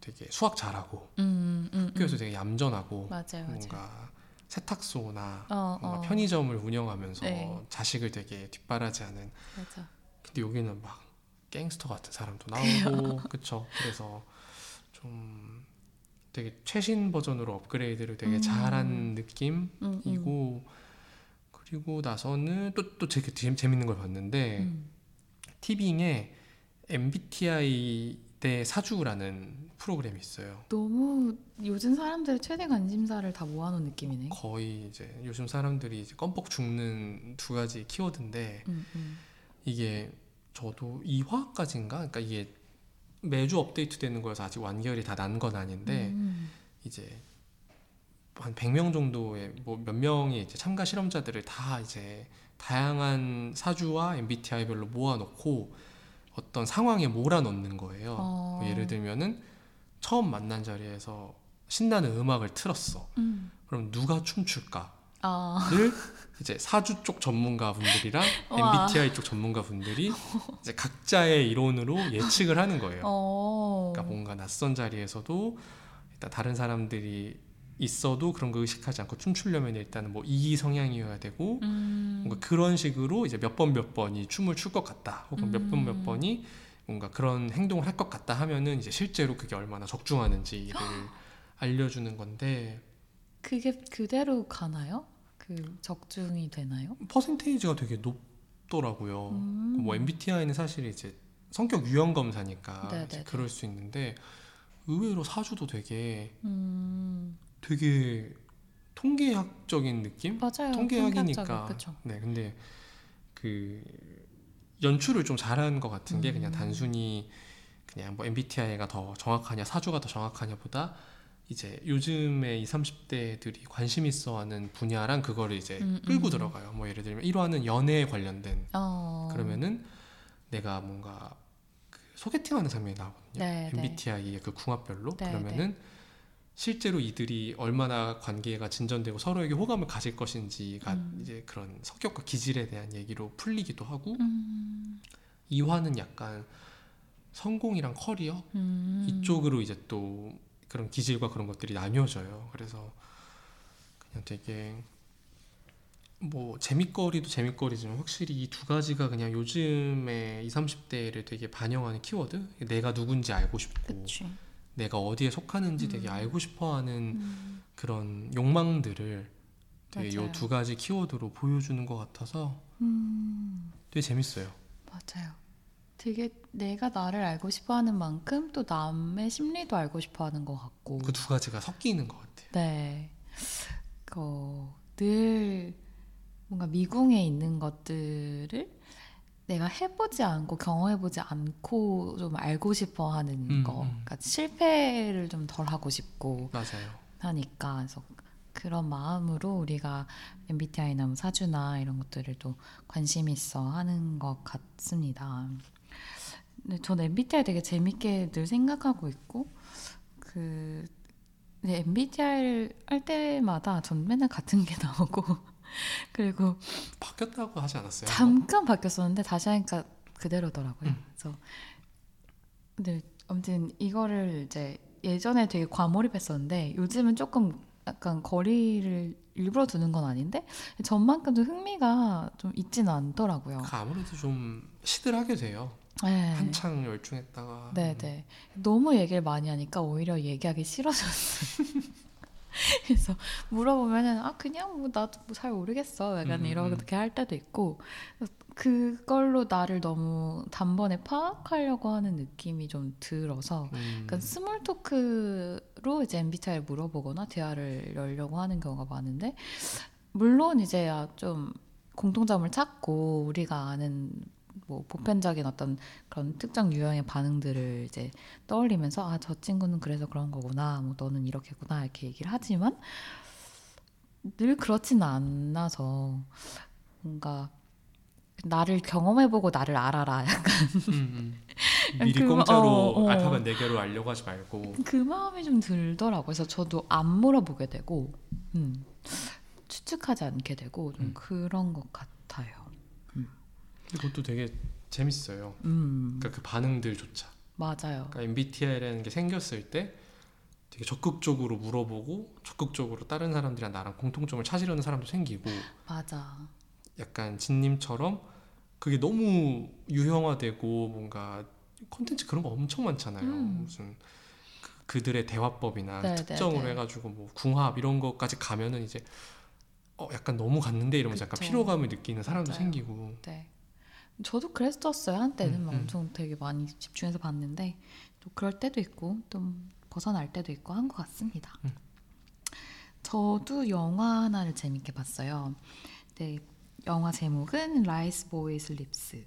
[SPEAKER 2] 되게 수학 잘하고
[SPEAKER 1] 음, 음,
[SPEAKER 2] 학교에서
[SPEAKER 1] 음.
[SPEAKER 2] 되게 얌전하고
[SPEAKER 1] 맞아요, 맞아요.
[SPEAKER 2] 뭔가 세탁소나
[SPEAKER 1] 어,
[SPEAKER 2] 뭔가
[SPEAKER 1] 어,
[SPEAKER 2] 편의점을 운영하면서
[SPEAKER 1] 네.
[SPEAKER 2] 자식을 되게 뒷바라지하는
[SPEAKER 1] 맞아.
[SPEAKER 2] 근데 여기는 막 갱스터 같은 사람도 나오고 그쵸 그래서 좀 되게 최신 버전으로 업그레이드를 되게
[SPEAKER 1] 음.
[SPEAKER 2] 잘한 느낌이고
[SPEAKER 1] 음, 음.
[SPEAKER 2] 그리고 나서는 또 또 되게 재- 재밌는 걸 봤는데
[SPEAKER 1] 음.
[SPEAKER 2] 티빙에 MBTI 대 사주라는 프로그램이 있어요.
[SPEAKER 1] 너무 요즘 사람들의 최대 관심사를 다 모아놓은 느낌이네.
[SPEAKER 2] 거의 이제 요즘 사람들이 이제 껌뻑 죽는 두 가지 키워드인데
[SPEAKER 1] 음, 음.
[SPEAKER 2] 이게 저도 2화까지인가? 그러니까 이게 매주 업데이트 되는 거여서 아직 완결이 다 난 건 아닌데
[SPEAKER 1] 음.
[SPEAKER 2] 이제 한 100명 정도의 뭐 몇 명의 이제 참가 실험자들을 다 이제 다양한 사주와 MBTI별로 모아놓고 어떤 상황에 몰아넣는 거예요.
[SPEAKER 1] 어.
[SPEAKER 2] 뭐 예를 들면은 처음 만난 자리에서 신나는 음악을 틀었어.
[SPEAKER 1] 음.
[SPEAKER 2] 그럼 누가 춤출까를
[SPEAKER 1] 아.
[SPEAKER 2] 이제 사주 쪽 전문가분들이랑
[SPEAKER 1] 와.
[SPEAKER 2] MBTI 쪽 전문가분들이 이제 각자의 이론으로 예측을 하는 거예요.
[SPEAKER 1] 어.
[SPEAKER 2] 그러니까 뭔가 낯선 자리에서도 일단 다른 사람들이 있어도 그런 거 의식하지 않고 춤추려면 일단은 뭐이 성향이어야 되고
[SPEAKER 1] 음.
[SPEAKER 2] 뭔가 그런 식으로 이제 몇 번 몇 번이 춤을 출 것 같다 혹은 몇 번몇
[SPEAKER 1] 음.
[SPEAKER 2] 번이 뭔가 그런 행동을 할 것 같다 하면은 이제 실제로 그게 얼마나 적중하는지를 알려주는 건데
[SPEAKER 1] 그게 그대로 가나요? 그 적중이 되나요?
[SPEAKER 2] 퍼센테이지가 되게 높더라고요.
[SPEAKER 1] 음.
[SPEAKER 2] 뭐 MBTI는 사실 이제 성격 유형 검사니까
[SPEAKER 1] 네네네.
[SPEAKER 2] 이제 그럴 수 있는데 의외로 사주도 되게
[SPEAKER 1] 음.
[SPEAKER 2] 되게 통계학적인 느낌?
[SPEAKER 1] 맞아요.
[SPEAKER 2] 통계학이니까. 네, 근데 그 연출을 좀 잘한 것 같은 게 그냥
[SPEAKER 1] 음.
[SPEAKER 2] 단순히 그냥 뭐 MBTI가 더 정확하냐 사주가 더 정확하냐보다 이제 요즘에 20, 30대들이 관심 있어하는 분야랑 그거를 이제
[SPEAKER 1] 음,
[SPEAKER 2] 끌고
[SPEAKER 1] 음.
[SPEAKER 2] 들어가요. 뭐 예를 들면 1화는 연애에 관련된
[SPEAKER 1] 어.
[SPEAKER 2] 그러면은 내가 뭔가 그 소개팅하는 장면이 나오거든요.
[SPEAKER 1] 네, 네.
[SPEAKER 2] MBTI의 그 궁합별로
[SPEAKER 1] 네,
[SPEAKER 2] 그러면은 실제로 이들이 얼마나 관계가 진전되고 서로에게 호감을 가질 것인지가
[SPEAKER 1] 음.
[SPEAKER 2] 이제 그런 성격과 기질에 대한 얘기로 풀리기도 하고
[SPEAKER 1] 음.
[SPEAKER 2] 이화는 약간 성공이랑 커리어
[SPEAKER 1] 음.
[SPEAKER 2] 이쪽으로 이제 또 그런 기질과 그런 것들이 나뉘어져요. 그래서 그냥 되게 뭐 재밌거리도 재밌거리지만 확실히 이 두 가지가 그냥 요즘에 20, 30대를 되게 반영하는 키워드 내가 누군지 알고 싶고
[SPEAKER 1] 그치.
[SPEAKER 2] 내가 어디에 속하는지 되게
[SPEAKER 1] 음.
[SPEAKER 2] 알고 싶어하는
[SPEAKER 1] 음.
[SPEAKER 2] 그런 욕망들을 되게
[SPEAKER 1] 맞아요.
[SPEAKER 2] 요두 가지 키워드로 보여주는 것 같아서
[SPEAKER 1] 음.
[SPEAKER 2] 되게 재밌어요.
[SPEAKER 1] 맞아요. 되게 내가 나를 알고 싶어하는 만큼 또 남의 심리도 알고 싶어하는 것 같고.
[SPEAKER 2] 그 두 가지가 섞이는 것 같아요.
[SPEAKER 1] 네. 그, 늘 뭔가 미궁에 있는 것들을 내가 해보지 않고 경험해보지 않고 좀 알고 싶어 하는
[SPEAKER 2] 음,
[SPEAKER 1] 거.
[SPEAKER 2] 음.
[SPEAKER 1] 그러니까 실패를 좀 덜 하고 싶고
[SPEAKER 2] 맞아요.
[SPEAKER 1] 하니까. 그래서 그런 마음으로 우리가 MBTI나 뭐 사주나 이런 것들을 또 관심 있어 하는 것 같습니다. 근데 저는 MBTI 되게 재밌게 늘 생각하고 있고 그 네, MBTI를 할 때마다 전 맨날 같은 게 나오고 그리고
[SPEAKER 2] 바뀌었다고 하지 않았어요?
[SPEAKER 1] 잠깐 바뀌었었는데 다시 하니까 그대로더라고요.
[SPEAKER 2] 음.
[SPEAKER 1] 그래서 근데 아무튼 이거를 이제 예전에 되게 과몰입했었는데 요즘은 조금 약간 거리를 일부러 두는 건 아닌데 전만큼도 흥미가 좀 있지는 않더라고요.
[SPEAKER 2] 그 아무래도 좀 시들하게 돼요.
[SPEAKER 1] 네.
[SPEAKER 2] 한창 열중했다가
[SPEAKER 1] 네, 네. 너무 얘기를 많이 하니까 오히려 얘기하기 싫어졌어요. 그래서 물어보면은 아 그냥 뭐 나도 뭐 잘 모르겠어. 약간
[SPEAKER 2] 음,
[SPEAKER 1] 이렇게 할 때도 있고. 그걸로 나를 너무 단번에 파악하려고 하는 느낌이 좀 들어서
[SPEAKER 2] 음,
[SPEAKER 1] 그러니까 small talk로 이제 MBTI를 물어보거나 대화를 열려고 하는 경우가 많은데 물론 이제 아, 좀 공통점을 찾고 우리가 아는 뭐 보편적인 어떤 그런 특정 유형의 반응들을 이제 떠올리면서 아 저 친구는 그래서 그런 거구나 뭐 너는 이렇게구나 이렇게 얘기를 하지만 늘 그렇지는 않아서 뭔가 나를 경험해보고 나를 알아라
[SPEAKER 2] 음, 음. 미리
[SPEAKER 1] 그-
[SPEAKER 2] 공짜로
[SPEAKER 1] 어, 어.
[SPEAKER 2] 알파벳 4개로 알려고 하지 말고
[SPEAKER 1] 그 마음이 좀 들더라고요. 그래서 저도 안 물어보게 되고, 음, 추측하지 않게 되고 좀
[SPEAKER 2] 음.
[SPEAKER 1] 그런 것 같아요.
[SPEAKER 2] 그것도 되게 재밌어요.
[SPEAKER 1] 음,
[SPEAKER 2] 그러니까 그 반응들조차.
[SPEAKER 1] 맞아요.
[SPEAKER 2] 그러니까 MBTI라는 게 생겼을 때 되게 적극적으로 물어보고 적극적으로 다른 사람들이랑 나랑 공통점을 찾으려는 사람도 생기고
[SPEAKER 1] 맞아.
[SPEAKER 2] 약간 진님처럼 그게 너무 유형화되고 뭔가 콘텐츠 그런 거 엄청 많잖아요.
[SPEAKER 1] 음.
[SPEAKER 2] 무슨 그, 들의 대화법이나
[SPEAKER 1] 네,
[SPEAKER 2] 특정으로
[SPEAKER 1] 네, 네.
[SPEAKER 2] 해가지고 뭐 궁합 이런 것까지 가면은 이제 어 약간 너무 갔는데 이러면서 약간
[SPEAKER 1] 그쵸.
[SPEAKER 2] 피로감을 느끼는 사람도
[SPEAKER 1] 맞아요.
[SPEAKER 2] 생기고
[SPEAKER 1] 네. 저도 그랬었어요. 한때는
[SPEAKER 2] 음,
[SPEAKER 1] 막
[SPEAKER 2] 음.
[SPEAKER 1] 엄청 되게 많이 집중해서 봤는데 또 그럴 때도 있고 좀 벗어날 때도 있고 한 것 같습니다.
[SPEAKER 2] 음.
[SPEAKER 1] 저도 영화 하나를 재밌게 봤어요. 네, 영화 제목은 Riceboy Sleeps.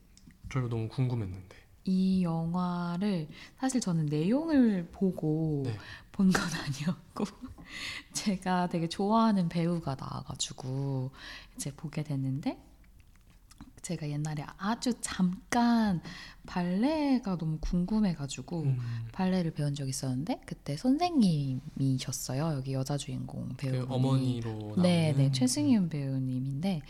[SPEAKER 2] 저도 너무 궁금했는데
[SPEAKER 1] 이 영화를 사실 저는 내용을 보고
[SPEAKER 2] 네.
[SPEAKER 1] 본건 아니었고 제가 되게 좋아하는 배우가 나와가지고 이제 보게 됐는데 제가 옛날에 아주 잠깐 발레가 너무 궁금해가지고
[SPEAKER 2] 음.
[SPEAKER 1] 발레를 배운 적이 있었는데 그때 선생님이셨어요. 여기 여자 주인공 배우
[SPEAKER 2] 그 어머니로
[SPEAKER 1] 네, 네 최승희은 배우님인데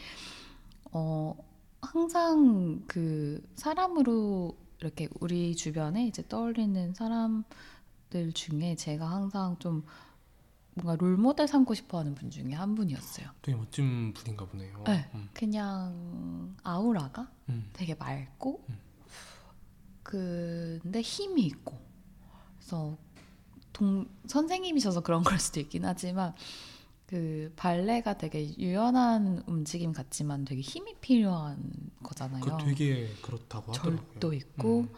[SPEAKER 1] 어 항상 그 사람으로 이렇게 우리 주변에 이제 떠올리는 사람들 중에 제가 항상 좀 뭔가 롤 모델 삼고 싶어하는 분 중에 한 분이었어요.
[SPEAKER 2] 되게 멋진 분인가 보네요.
[SPEAKER 1] 네.
[SPEAKER 2] 음.
[SPEAKER 1] 그냥 아우라가
[SPEAKER 2] 음.
[SPEAKER 1] 되게 맑고
[SPEAKER 2] 음.
[SPEAKER 1] 근데 힘이 있고 그래서 동 선생님이셔서 그런 걸 수도 있긴 하지만 그 발레가 되게 유연한 움직임 같지만 되게 힘이 필요한 거잖아요.
[SPEAKER 2] 그 되게 그렇다고 하더라고요.
[SPEAKER 1] 절도 있고
[SPEAKER 2] 음.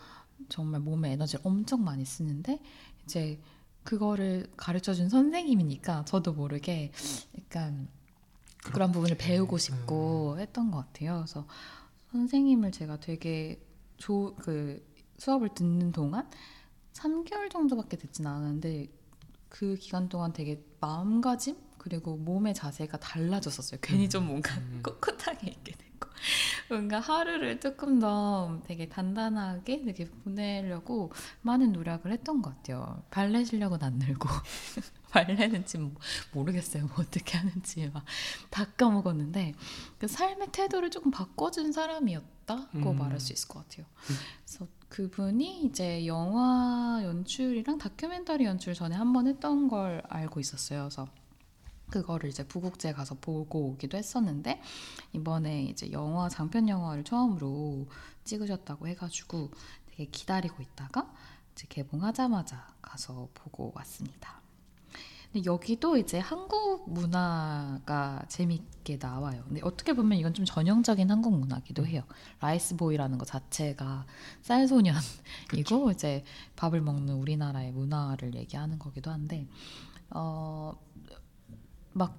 [SPEAKER 1] 정말 몸에 에너지를 엄청 많이 쓰는데 이제 그거를 가르쳐 준 선생님이니까 저도 모르게 약간 그런 부분을
[SPEAKER 2] 그렇게.
[SPEAKER 1] 배우고 싶고 했던 것 같아요. 그래서 선생님을 제가 되게 조, 그 수업을 듣는 동안 3개월 정도밖에 듣진 않았는데 그 기간 동안 되게 마음가짐 그리고 몸의 자세가 달라졌었어요. 괜히 좀 뭔가
[SPEAKER 2] 음.
[SPEAKER 1] 꿋꿋하게 있게 뭔가 하루를 조금 더 되게 단단하게 되게 보내려고 많은 노력을 했던 것 같아요. 발레 실력은 안 늘고 발레는 지금 모르겠어요. 뭐 어떻게 하는지 막 다 까먹었는데 그 삶의 태도를 조금 바꿔준 사람이었다고
[SPEAKER 2] 음.
[SPEAKER 1] 말할 수 있을 것 같아요.
[SPEAKER 2] 음.
[SPEAKER 1] 그래서 그분이 이제 영화 연출이랑 다큐멘터리 연출 전에 한 번 했던 걸 알고 있었어요. 그래서 그거를 이제 부국제 가서 보고 오기도 했었는데 이번에 이제 영화 장편 영화를 처음으로 찍으셨다고 해가지고 되게 기다리고 있다가 이제 개봉하자마자 가서 보고 왔습니다. 근데 여기도 이제 한국 문화가 재밌게 나와요. 근데 어떻게 보면 이건 좀 전형적인 한국 문화기도 해요. Riceboy라는 것 자체가 쌀소년이고 이제 밥을 먹는 우리나라의 문화를 얘기하는 거기도 한데 어, 막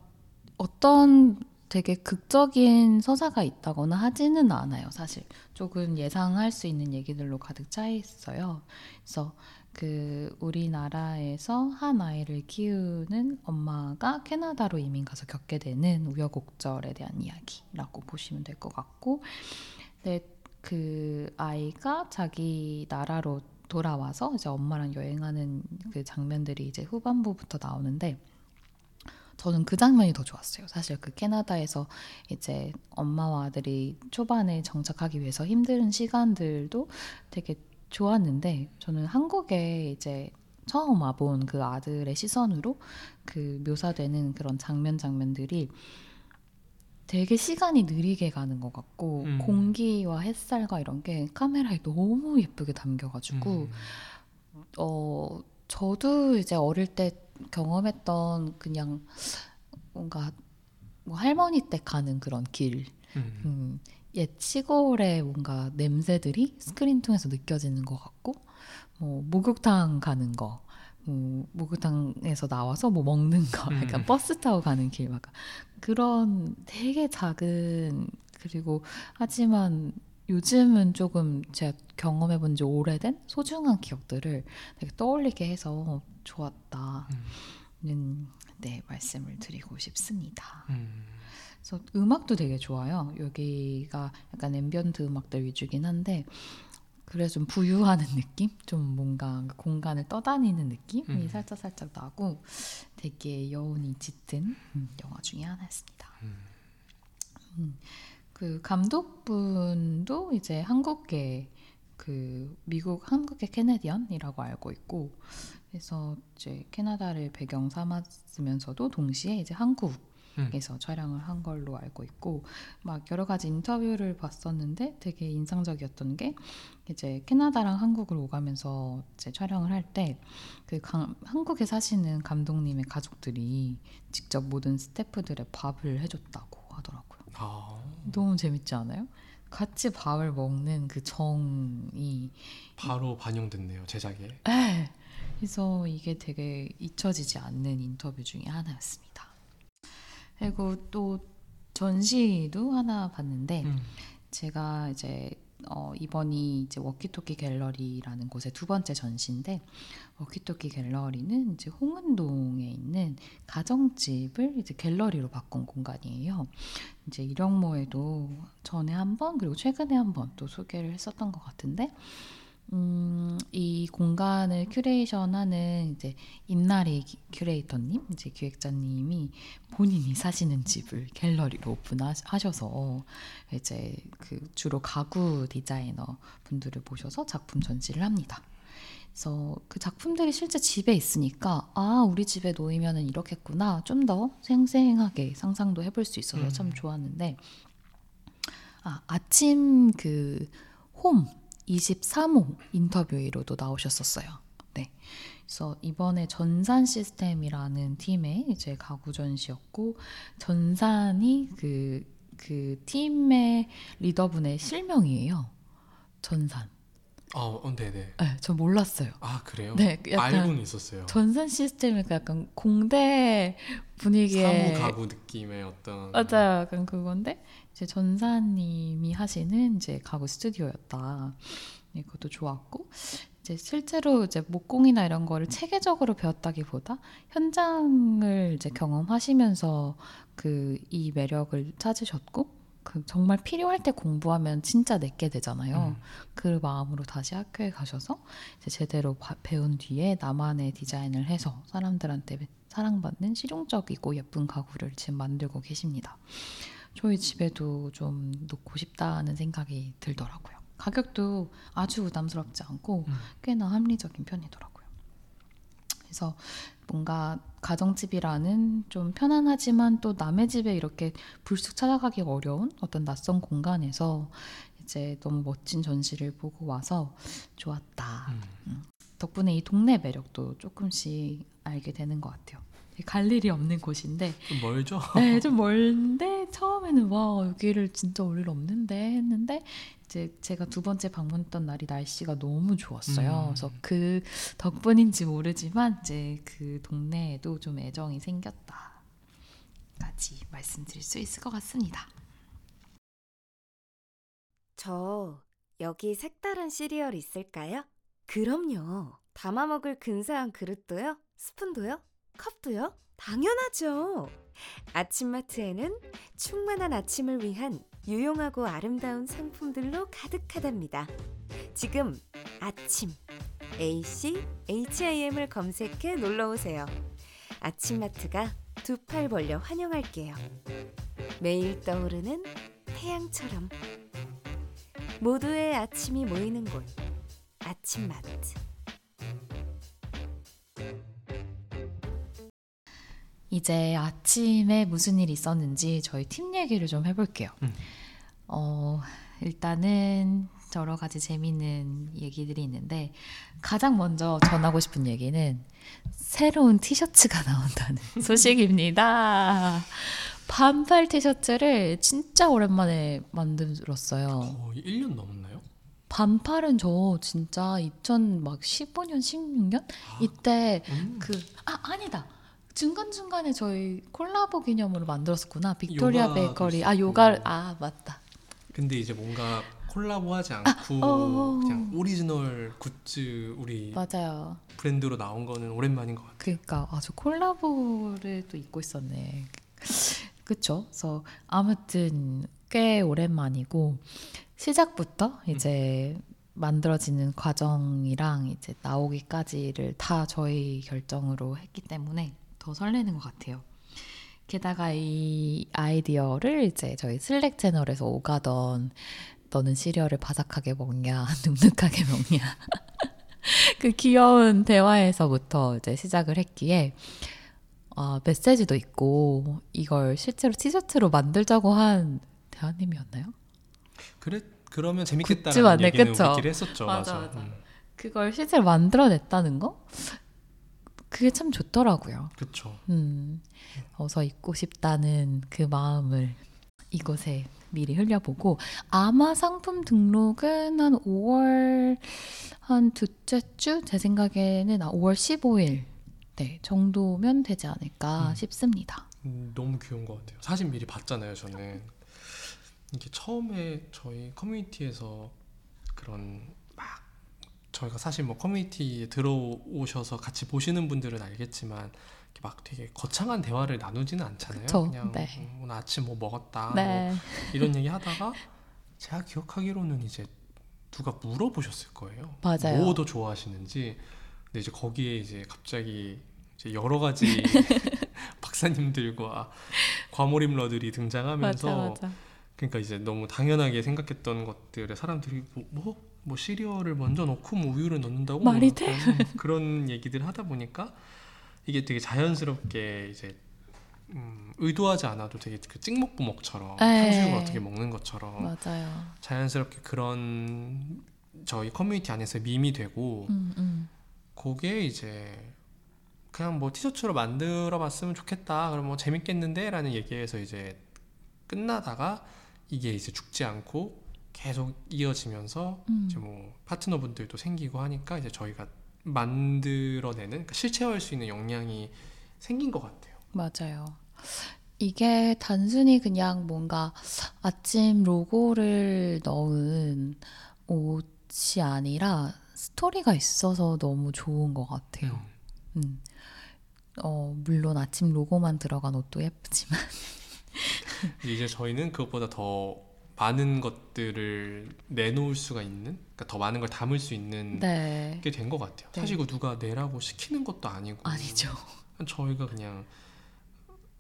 [SPEAKER 1] 어떤 되게 극적인 서사가 있다거나 하지는 않아요. 사실 조금 예상할 수 있는 얘기들로 가득 차 있어요. 그래서 그 우리나라에서 한 아이를 키우는 엄마가 캐나다로 이민 가서 겪게 되는 우여곡절에 대한 이야기라고 보시면 될 것 같고, 네, 그 아이가 자기 나라로 돌아와서 이제 엄마랑 여행하는 그 장면들이 이제 후반부부터 나오는데 저는 그 장면이 더 좋았어요. 사실 그 캐나다에서 이제 엄마와 아들이 초반에 정착하기 위해서 힘든 시간들도 되게 좋았는데 저는 한국에 이제 처음 와본 그 아들의 시선으로 그 묘사되는 그런 장면 장면들이 되게 시간이 느리게 가는 것 같고
[SPEAKER 2] 음.
[SPEAKER 1] 공기와 햇살과 이런 게 카메라에 너무 예쁘게 담겨가지고
[SPEAKER 2] 음.
[SPEAKER 1] 어 저도 이제 어릴 때 경험했던 그냥 뭔가 뭐 할머니 댁 가는 그런 길,
[SPEAKER 2] 음.
[SPEAKER 1] 음, 옛 시골의 뭔가 냄새들이 스크린 통해서 느껴지는 것 같고, 뭐 목욕탕 가는 거, 뭐 목욕탕에서 나와서 뭐 먹는 거,
[SPEAKER 2] 음.
[SPEAKER 1] 약간 버스 타고 가는 길, 막 그런 되게 작은 그리고 하지만 요즘은 조금 제가 경험해 본 지 오래된 소중한 기억들을 되게 떠올리게 해서 좋았다 는 네 말씀을 드리고 싶습니다.
[SPEAKER 2] 음.
[SPEAKER 1] 그래서 음악도 되게 좋아요. 여기가 약간 ambient 음악들 위주긴 한데 그래서 좀 부유하는 느낌, 좀 뭔가 그 공간을 떠다니는 느낌이
[SPEAKER 2] 음.
[SPEAKER 1] 살짝 살짝 나고 되게 여운이 짙은 음, 영화 중에 하나였습니다.
[SPEAKER 2] 음.
[SPEAKER 1] 음, 그 감독분도 이제 한국계 그 미국 한국계 캐네디언이라고 알고 있고 그래서 이제 캐나다를 배경 삼았으면서도 동시에 이제 한국에서 촬영을 한 걸로 알고 있고 막 여러 가지 인터뷰를 봤었는데 되게 인상적이었던 게 이제 캐나다랑 한국을 오가면서 이제 촬영을 할 때 그 한국에 사시는 감독님의 가족들이 직접 모든 스태프들의 밥을 해줬다고 하더라고요.
[SPEAKER 2] 아,
[SPEAKER 1] 너무 재밌지 않아요? 같이 밥을 먹는 그 정이
[SPEAKER 2] 바로 반영됐네요 제작에.
[SPEAKER 1] 에 그래서 이게 되게 잊혀지지 않는 인터뷰 중에 하나였습니다. 그리고 또 전시도 하나 봤는데
[SPEAKER 2] 음.
[SPEAKER 1] 제가 이제 어, 이번이 이제 워키토키 갤러리라는 곳의 두 번째 전시인데 워키토키 갤러리는 이제 홍은동에 있는 가정집을 이제 갤러리로 바꾼 공간이에요. 이제 이령모에도 전에 한 번 그리고 최근에 한 번 또 소개를 했었던 것 같은데 음, 이 공간을 큐레이션하는 이제 임나리 큐레이터님, 이제 기획자님이 본인이 사시는 집을 갤러리로 오픈하셔서 이제 그 주로 가구 디자이너 분들을 모셔서 작품 전시를 합니다. 그래서 그 작품들이 실제 집에 있으니까 아 우리 집에 놓이면은 이렇겠구나 좀 더 생생하게 상상도 해볼 수 있어서 참
[SPEAKER 2] 음.
[SPEAKER 1] 좋았는데 아 아침 그홈 23호 인터뷰로도 나오셨었어요. 네. 그래서 이번에 전산 시스템이라는 팀의 이제 가구 전시였고 전산이 그, 그 팀의 리더분의 실명이에요. 전산.
[SPEAKER 2] 어, 어, 네네.
[SPEAKER 1] 네, 저 몰랐어요.
[SPEAKER 2] 아 그래요?
[SPEAKER 1] 네, 약간
[SPEAKER 2] 알고는 있었어요.
[SPEAKER 1] 전산 시스템이 약간 공대 분위기의
[SPEAKER 2] 사무 가구 느낌의 어떤
[SPEAKER 1] 맞아요. 약간 그건데 이제 전사님이 하시는 이제 가구 스튜디오였다. 네, 그것도 좋았고 이제 실제로 이제 목공이나 이런 거를 체계적으로 배웠다기보다 현장을 이제 경험하시면서 그 이 매력을 찾으셨고 그 정말 필요할 때 공부하면 진짜 내게 되잖아요.
[SPEAKER 2] 음.
[SPEAKER 1] 그 마음으로 다시 학교에 가셔서 이제 제대로 바- 배운 뒤에 나만의 디자인을 해서 사람들한테 사랑받는 실용적이고 예쁜 가구를 지금 만들고 계십니다. 저희 집에도 좀 놓고 싶다는 생각이 들더라고요. 가격도 아주 부담스럽지 않고
[SPEAKER 2] 음.
[SPEAKER 1] 꽤나 합리적인 편이더라고요. 그래서 뭔가 가정집이라는 좀 편안하지만 또 남의 집에 이렇게 불쑥 찾아가기 어려운 어떤 낯선 공간에서 이제 너무 멋진 전시를 보고 와서 좋았다.
[SPEAKER 2] 음.
[SPEAKER 1] 덕분에 이 동네 매력도 조금씩 알게 되는 것 같아요. 갈 일이 없는 곳인데
[SPEAKER 2] 좀 멀죠?
[SPEAKER 1] 네, 좀 멀는데 처음에는 와 여기를 진짜 올 일 없는데 했는데 이제 제가 두 번째 방문했던 날이 날씨가 너무 좋았어요.
[SPEAKER 2] 음.
[SPEAKER 1] 그래서 그 덕분인지 모르지만 이제 그 동네에도 좀 애정이 생겼다까지 말씀드릴 수 있을 것 같습니다.
[SPEAKER 3] 저 여기 색다른 시리얼 있을까요? 그럼요. 담아 먹을 근사한 그릇도요? 스푼도요? 컵도요? 당연하죠. 아침마트에는 충만한 아침을 위한 유용하고 아름다운 상품들로 가득하답니다. 지금 아침 AC HIM을 검색해 놀러 오세요. 아침마트가 두 팔 벌려 환영할게요. 매일 떠오르는 태양처럼 모두의 아침이 모이는 곳 아침마트
[SPEAKER 1] 이제 아침에 무슨 일이 있었는지 저희 팀 얘기를 좀 해볼게요.
[SPEAKER 2] 음.
[SPEAKER 1] 어, 일단은 여러 가지 재미있는 얘기들이 있는데 가장 먼저 전하고 싶은 얘기는 새로운 티셔츠가 나온다는 소식입니다. 반팔 티셔츠를 진짜 오랜만에 만들었어요.
[SPEAKER 2] 거의 1년 넘었나요?
[SPEAKER 1] 반팔은 저 진짜 2015년, 16년
[SPEAKER 2] 아,
[SPEAKER 1] 이때
[SPEAKER 2] 음.
[SPEAKER 1] 그아 아니다 중간 중간에 저희 콜라보 기념으로 만들었었구나. 빅토리아 베이커리. 아
[SPEAKER 2] 있었고.
[SPEAKER 1] 요가. 아 맞다.
[SPEAKER 2] 근데 이제 뭔가 콜라보하지 않고
[SPEAKER 1] 어.
[SPEAKER 2] 그냥 오리지널 굿즈 우리
[SPEAKER 1] 맞아요.
[SPEAKER 2] 브랜드로 나온 거는 오랜만인 것 같아요.
[SPEAKER 1] 그러니까 아 저 콜라보를 또 입고 있었네. 그쵸? 그래서 아무튼 꽤 오랜만이고 시작부터 이제 만들어지는 과정이랑 이제 나오기까지를 다 저희 결정으로 했기 때문에 더 설레는 것 같아요. 게다가 이 아이디어를 이제 저희 슬랙 채널에서 오가던 너는 시리얼을 바삭하게 먹냐, 눅눅하게 먹냐. 그 귀여운 대화에서부터 이제 시작을 했기에 아, 메시지도 있고 이걸 실제로 티셔츠로 만들자고 한 대화님이었나요?
[SPEAKER 2] 그래 그러면
[SPEAKER 1] 맞네,
[SPEAKER 2] 얘기는
[SPEAKER 1] 그쵸?
[SPEAKER 2] 우리끼리 했었죠.
[SPEAKER 1] 맞아,
[SPEAKER 2] 맞아.
[SPEAKER 1] 맞아.
[SPEAKER 2] 음,
[SPEAKER 1] 그걸 실제로 만들어냈다는 거? 그게 참 좋더라고요.
[SPEAKER 2] 그쵸.
[SPEAKER 1] 음, 어서 입고 싶다는 그 마음을 이곳에 미리 흘려보고 아마 상품 등록은 한 5월 한 둘째 주 제 생각에는 아, 5월 15일 네 정도면 되지 않을까
[SPEAKER 2] 음.
[SPEAKER 1] 싶습니다.
[SPEAKER 2] 음, 너무 귀여운 것 같아요. 사진 미리 봤잖아요. 저는 이게 처음에 저희 커뮤니티에서 그런 막 저희가 사실 뭐 커뮤니티에 들어오셔서 같이 보시는 분들은 알겠지만 막 되게 거창한 대화를 나누지는 않잖아요.
[SPEAKER 1] 그쵸,
[SPEAKER 2] 그냥
[SPEAKER 1] 네.
[SPEAKER 2] 음, 오늘 아침 뭐 먹었다 뭐
[SPEAKER 1] 네.
[SPEAKER 2] 이런 얘기 하다가 제가 기억하기로는 이제 누가 물어보셨을 거예요.
[SPEAKER 1] 맞아요.
[SPEAKER 2] 뭐 더 좋아하시는지. 근데 이제 거기에 이제 갑자기 이제 여러 가지 박사님들과 과몰입러들이 등장하면서
[SPEAKER 1] 맞아 맞아.
[SPEAKER 2] 그러니까 이제 너무 당연하게 생각했던 것들에 사람들이 뭐, 뭐, 뭐 시리얼을 먼저 넣고 뭐 우유를 넣는다고
[SPEAKER 1] 말이
[SPEAKER 2] 뭐 약간 그런 얘기들 하다 보니까 이게 되게 자연스럽게 이제 음, 의도하지 않아도 되게 그 찍먹부먹처럼
[SPEAKER 1] 네.
[SPEAKER 2] 탕수육을 어떻게 먹는 것처럼
[SPEAKER 1] 맞아요.
[SPEAKER 2] 자연스럽게 그런 저희 커뮤니티 안에서 밈이 되고
[SPEAKER 1] 음, 음.
[SPEAKER 2] 그게 이제 그냥 뭐 티셔츠로 만들어 봤으면 좋겠다. 그럼 뭐 재밌겠는데 라는 얘기에서 이제 끝나다가 이게 이제 죽지 않고 계속 이어지면서
[SPEAKER 1] 음.
[SPEAKER 2] 이제 뭐 파트너분들도 생기고 하니까 이제 저희가 만들어내는 그러니까 실체화할 수 있는 역량이 생긴 것 같아요.
[SPEAKER 1] 맞아요. 이게 단순히 그냥 뭔가 아침 로고를 넣은 옷이 아니라 스토리가 있어서 너무 좋은 것 같아요. 음. 어, 물론 아침 로고만 들어간 옷도 예쁘지만.
[SPEAKER 2] 이제 저희는 그것보다 더 많은 것들을 내놓을 수가 있는, 그러니까 더 많은 걸 담을 수 있는
[SPEAKER 1] 네.
[SPEAKER 2] 게된 것 같아요.
[SPEAKER 1] 네.
[SPEAKER 2] 사실 이거 누가 내라고 시키는 것도 아니고
[SPEAKER 1] 아니죠.
[SPEAKER 2] 저희가 그냥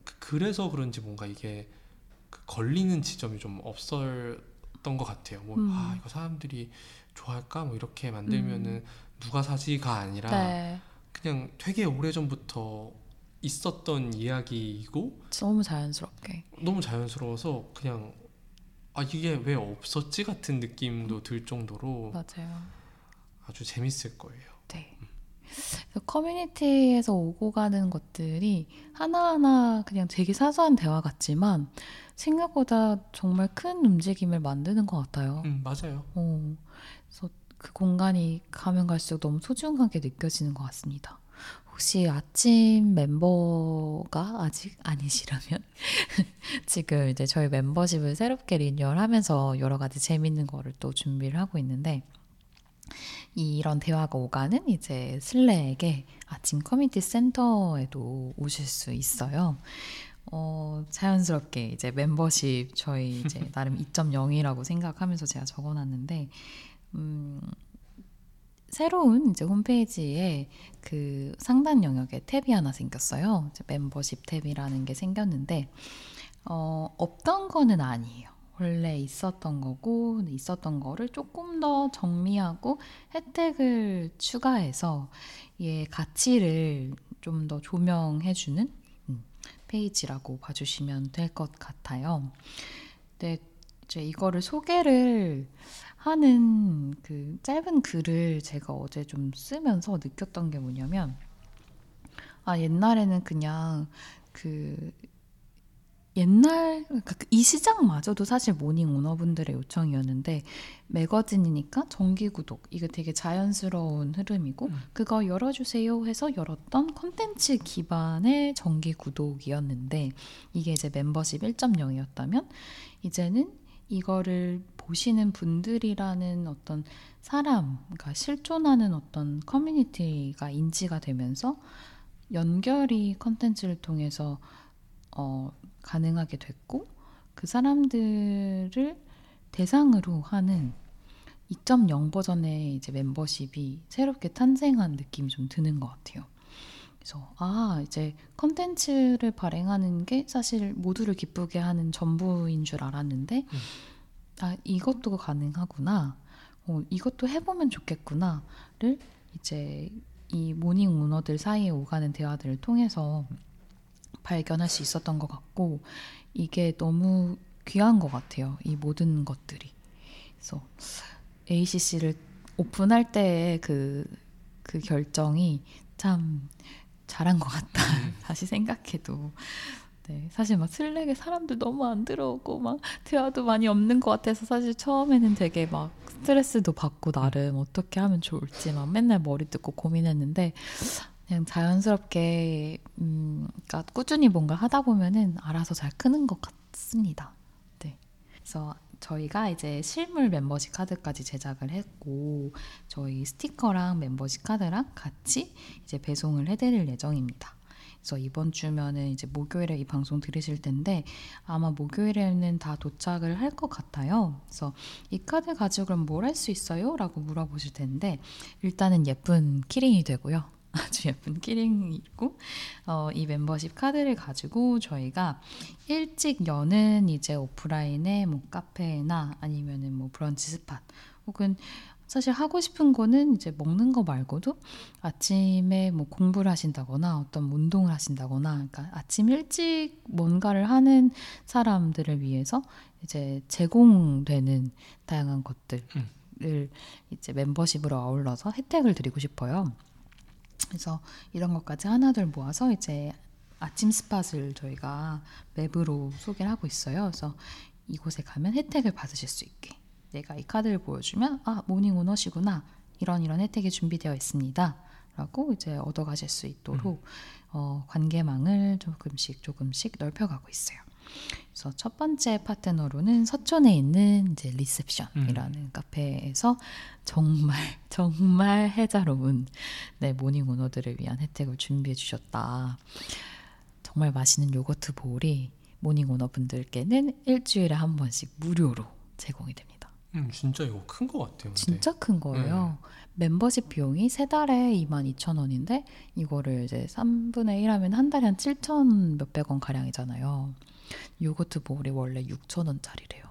[SPEAKER 2] 그- 그래서 그런지 뭔가 이게 그 걸리는 지점이 좀 없었던 것 같아요. 뭐
[SPEAKER 1] 음.
[SPEAKER 2] 아 이거 사람들이 좋아할까? 뭐 이렇게 만들면은
[SPEAKER 1] 음.
[SPEAKER 2] 누가 사지가 아니라
[SPEAKER 1] 네.
[SPEAKER 2] 그냥 되게 오래 전부터 있었던 이야기이고
[SPEAKER 1] 너무 자연스럽게.
[SPEAKER 2] 너무 자연스러워서 그냥 아 이게 왜 없었지 같은 느낌도 들 정도로
[SPEAKER 1] 맞아요.
[SPEAKER 2] 아주 재밌을 거예요.
[SPEAKER 1] 네. 커뮤니티에서 오고 가는 것들이 하나하나 그냥 되게 사소한 대화 같지만 생각보다 정말 큰 움직임을 만드는 것 같아요.
[SPEAKER 2] 음 맞아요.
[SPEAKER 1] 어, 그래서 그 공간이 가면 갈수록 너무 소중하게 느껴지는 것 같습니다. 혹시 아침 멤버가 아직 아니시라면 지금 이제 저희 멤버십을 새롭게 리뉴얼하면서 여러 가지 재밌는 거를 또 준비를 하고 있는데 이런 대화가 오가는 이제 Slack의 아침 커뮤니티 센터에도 오실 수 있어요. 어, 자연스럽게 이제 멤버십 저희 이제 나름 2.0이라고 생각하면서 제가 적어놨는데, 음, 새로운 이제 홈페이지에 그 상단 영역에 탭이 하나 생겼어요. 멤버십 탭이라는 게 생겼는데, 어, 없던 거는 아니에요. 원래 있었던 거고, 있었던 거를 조금 더 정리하고 혜택을 추가해서 얘 가치를 좀 더 조명해주는 음, 페이지라고 봐주시면 될 것 같아요. 근데 이제 이거를 소개를 하는 그 짧은 글을 제가 어제 좀 쓰면서 느꼈던 게 뭐냐면, 아, 옛날에는 그냥 그 옛날 그러니까 이 시장마저도 사실 morning owner분들의 요청이었는데 매거진이니까 정기 구독 이거 되게 자연스러운 흐름이고
[SPEAKER 2] 음.
[SPEAKER 1] 그거 열어주세요 해서 열었던 컨텐츠 기반의 정기 구독이었는데 이게 이제 멤버십 1.0이었다면 이제는 이거를 보시는 분들이라는 어떤 사람, 그러니까 실존하는 어떤 커뮤니티가 인지가 되면서 연결이 컨텐츠를 통해서 어, 가능하게 됐고 그 사람들을 대상으로 하는 2.0 버전의 이제 멤버십이 새롭게 탄생한 느낌이 좀 드는 것 같아요. 그래서 아 이제 컨텐츠를 발행하는 게 사실 모두를 기쁘게 하는 전부인 줄 알았는데
[SPEAKER 2] 음.
[SPEAKER 1] 아 이것도 가능하구나. 어, 이것도 해보면 좋겠구나를 이제 이 morning owner들 사이에 오가는 대화들을 통해서 발견할 수 있었던 것 같고 이게 너무 귀한 것 같아요. 이 모든 것들이. 그래서 ACC를 오픈할 때의 그, 그 결정이 참 잘한 것 같다. 다시 생각해도. 네, 사실 막 Slack에 사람들 너무 안 들어오고 막 대화도 많이 없는 것 같아서 사실 처음에는 되게 막 스트레스도 받고 나름 어떻게 하면 좋을지 막 맨날 머리 뜯고 고민했는데 그냥 자연스럽게 음, 그러니까 꾸준히 뭔가 하다 보면은 알아서 잘 크는 것 같습니다. 네, 그래서 저희가 이제 실물 멤버십 카드까지 제작을 했고 저희 스티커랑 멤버십 카드랑 같이 이제 배송을 해드릴 예정입니다. 그래서 이번 주면은 이제 목요일에 이 방송 들으실 텐데 아마 목요일에는 다 도착을 할 것 같아요. 그래서 이 카드 가지고 그럼 뭘 할 수 있어요? 라고 물어보실 텐데 일단은 예쁜 key ring이 되고요. 아주 예쁜 key ring이 있고 어, 이 멤버십 카드를 가지고 저희가 일찍 여는 이제 오프라인의 뭐 카페나 아니면은 뭐 브런치 spot 혹은 사실 하고 싶은 거는 이제 먹는 거 말고도 아침에 뭐 공부를 하신다거나 어떤 운동을 하신다거나 그러니까 아침 일찍 뭔가를 하는 사람들을 위해서 이제 제공되는 다양한 것들을
[SPEAKER 2] 음.
[SPEAKER 1] 이제 멤버십으로 아울러서 혜택을 드리고 싶어요. 그래서 이런 것까지 하나둘 모아서 이제 아침 spot을 저희가 map으로 소개를 하고 있어요. 그래서 이곳에 가면 혜택을 받으실 수 있게 내가 이 카드를 보여주면 아 morning owner시구나 이런 이런 혜택이 준비되어 있습니다. 라고 이제 얻어가실 수 있도록 어, 관계망을 조금씩 조금씩 넓혀가고 있어요. 그래서 첫 번째 파트너로는 서촌에 있는 이제 리셉션이라는 카페에서 정말 정말 혜자로운 네, morning owner들을 위한 혜택을 준비해 주셨다. 정말 맛있는 yogurt bowl이 morning owner 분들께는 일주일에 한 번씩 무료로 제공이 됩니다.
[SPEAKER 2] 음, 진짜 이거 큰것 같아요. 근데.
[SPEAKER 1] 진짜 큰 거예요. 멤버십 비용이 세 달에 22,000원인데 이거를 이제 3분의 1 하면 한 달에 한7,000 몇백 원 가량이잖아요. yogurt bowl이 원래 6,000원짜리래요.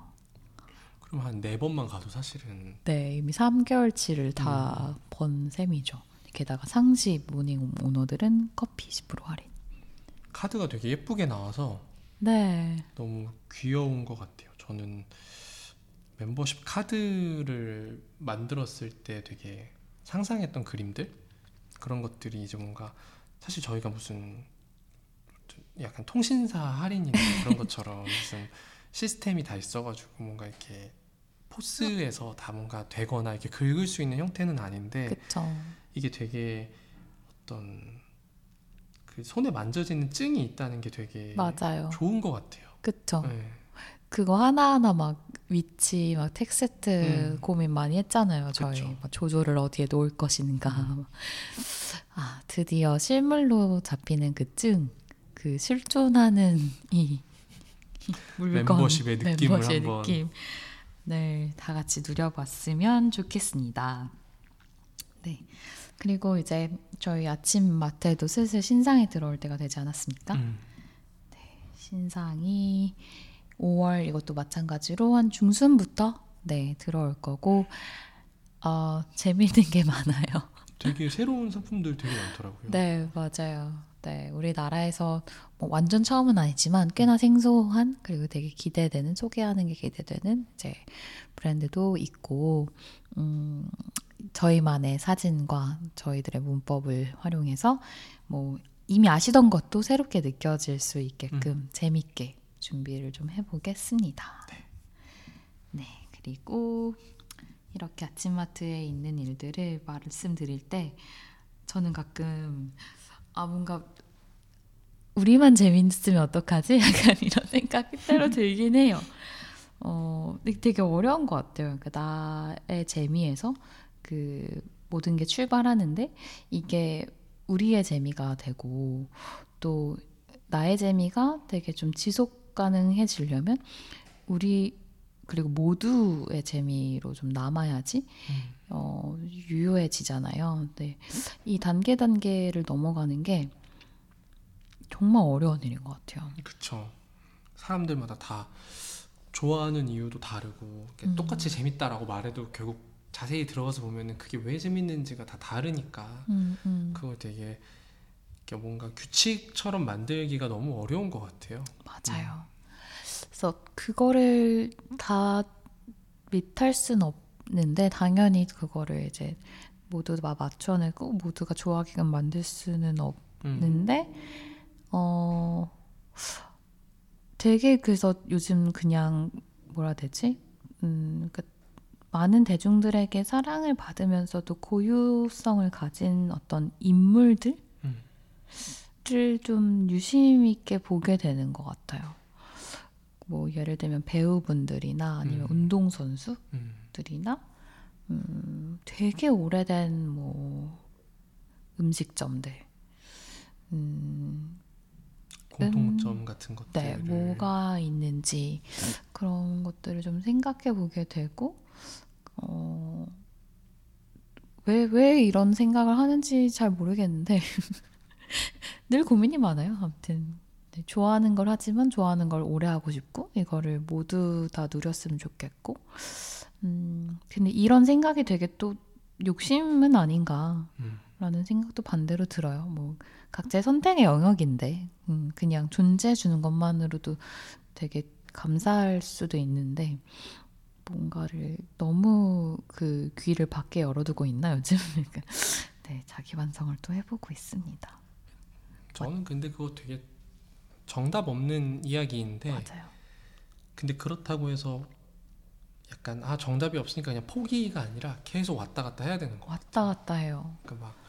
[SPEAKER 2] 그럼 한 네 번만 가도 사실은
[SPEAKER 1] 네, 이미 3개월치를 다 번 셈이죠. 게다가 상시 morning owner들은 커피 20% 할인.
[SPEAKER 2] 카드가 되게 예쁘게 나와서
[SPEAKER 1] 네.
[SPEAKER 2] 너무 귀여운 것 같아요. 저는 멤버십 카드를 만들었을 때 되게 상상했던 그림들 그런 것들이 이제 뭔가 사실 저희가 무슨 약간 통신사 할인이나 그런 것처럼 무슨 시스템이 다 있어가지고 뭔가 이렇게 포스에서 다 뭔가 되거나 이렇게 긁을 수 있는 형태는 아닌데
[SPEAKER 1] 그쵸.
[SPEAKER 2] 이게 되게 어떤 그 손에 만져지는 증이 있다는 게 되게
[SPEAKER 1] 맞아요.
[SPEAKER 2] 좋은 것 같아요.
[SPEAKER 1] 그쵸.
[SPEAKER 2] 네.
[SPEAKER 1] 그거 하나하나 막 위치, 막 텍스트
[SPEAKER 2] 음.
[SPEAKER 1] 고민 많이 했잖아요. 저희
[SPEAKER 2] 그쵸. 음.
[SPEAKER 1] 막 조조를 어디에 놓을 것인가. 아 드디어 실물로 잡히는 그 증, 그 실존하는 이, 이 물건,
[SPEAKER 2] 멤버십의 느낌을
[SPEAKER 1] 멤버십의
[SPEAKER 2] 한번
[SPEAKER 1] 느낌. 네, 다 같이 누려봤으면 좋겠습니다. 네. 그리고 이제 저희 아침 마트에도 슬슬 신상이 들어올 때가 되지 않았습니까?
[SPEAKER 2] 음.
[SPEAKER 1] 신상이 5월 이것도 마찬가지로 한 중순부터 네 들어올 거고 어, 재미있는 게 많아요.
[SPEAKER 2] 되게 새로운 상품들 되게 많더라고요.
[SPEAKER 1] 네 맞아요. 네 우리나라에서 뭐 완전 처음은 아니지만 꽤나 생소한 그리고 되게 기대되는 소개하는 게 기대되는 이제 브랜드도 있고 음, 저희만의 사진과 저희들의 문법을 활용해서 뭐 이미 아시던 것도 새롭게 느껴질 수 있게끔 재밌게 준비를 좀 해보겠습니다. 네. 그리고 이렇게 아침마트에 있는 일들을 말씀드릴 때 저는 가끔 아 뭔가 우리만 재밌으면 어떡하지? 약간 이런 생각이 때로 들긴 해요. 어, 되게 어려운 것 같아요. 그러니까 나의 재미에서 그 모든 게 출발하는데 이게 우리의 재미가 되고 또 나의 재미가 되게 좀 지속 가능해지려면 우리 그리고 모두의 재미로 좀 남아야지
[SPEAKER 2] 음.
[SPEAKER 1] 어, 유효해지잖아요. 근데 이 단계 단계를 넘어가는 게 정말 어려운 일인 것 같아요.
[SPEAKER 2] 그쵸. 사람들마다 다 좋아하는 이유도 다르고
[SPEAKER 1] 음.
[SPEAKER 2] 똑같이 재밌다라고 말해도 결국 자세히 들어가서 보면은 그게 왜 재밌는지가 다 다르니까
[SPEAKER 1] 음, 음.
[SPEAKER 2] 그걸 되게 뭔가 규칙처럼 만들기가 너무 어려운 것 같아요.
[SPEAKER 1] 맞아요. 그래서 그거를 다 밑할 순없 는데 당연히 그거를 이제 모두 다 맞춰내고 모두가 좋아하게끔 만들 수는
[SPEAKER 2] 음.
[SPEAKER 1] 없는데 어 되게 그래서 요즘 그냥 뭐라 해야 되지? 음, 그 많은 대중들에게 사랑을 받으면서도 고유성을 가진 어떤 인물들
[SPEAKER 2] 음.
[SPEAKER 1] 를좀 유심 있게 보게 되는 것 같아요. 뭐 예를 들면 배우분들이나 아니면
[SPEAKER 2] 음.
[SPEAKER 1] 운동선수 들이나
[SPEAKER 2] 음,
[SPEAKER 1] 음, 되게 오래된 뭐 음식점들 음,
[SPEAKER 2] 공통점 같은 것들.
[SPEAKER 1] 네, 뭐가 있는지 그런 것들을 좀 생각해 보게 되고, 어, 왜, 왜 이런 생각을 하는지 잘 모르겠는데, 늘 고민이 많아요. 아무튼. 네, 좋아하는 걸 하지만 좋아하는 걸 오래 하고 싶고, 이거를 모두 다 누렸으면 좋겠고, 음, 근데 이런 생각이 되게 또 욕심은 아닌가.
[SPEAKER 2] 음,
[SPEAKER 1] 라는 생각도 반대로 들어요. 뭐 각자의 선택의 영역인데 음, 그냥 존재해 주는 것만으로도 되게 감사할 수도 있는데 뭔가를 너무 그 귀를 밖에 열어두고 있나 요즘 그러니까 네 자기 반성을 또 해보고 있습니다.
[SPEAKER 2] 저는 근데 그거 되게 정답 없는 이야기인데
[SPEAKER 1] 맞아요.
[SPEAKER 2] 근데 그렇다고 해서 약간 아 정답이 없으니까 그냥 포기가 아니라 계속 왔다 갔다 해야 되는 거.
[SPEAKER 1] 왔다 갔다 해요.
[SPEAKER 2] 그러니까 막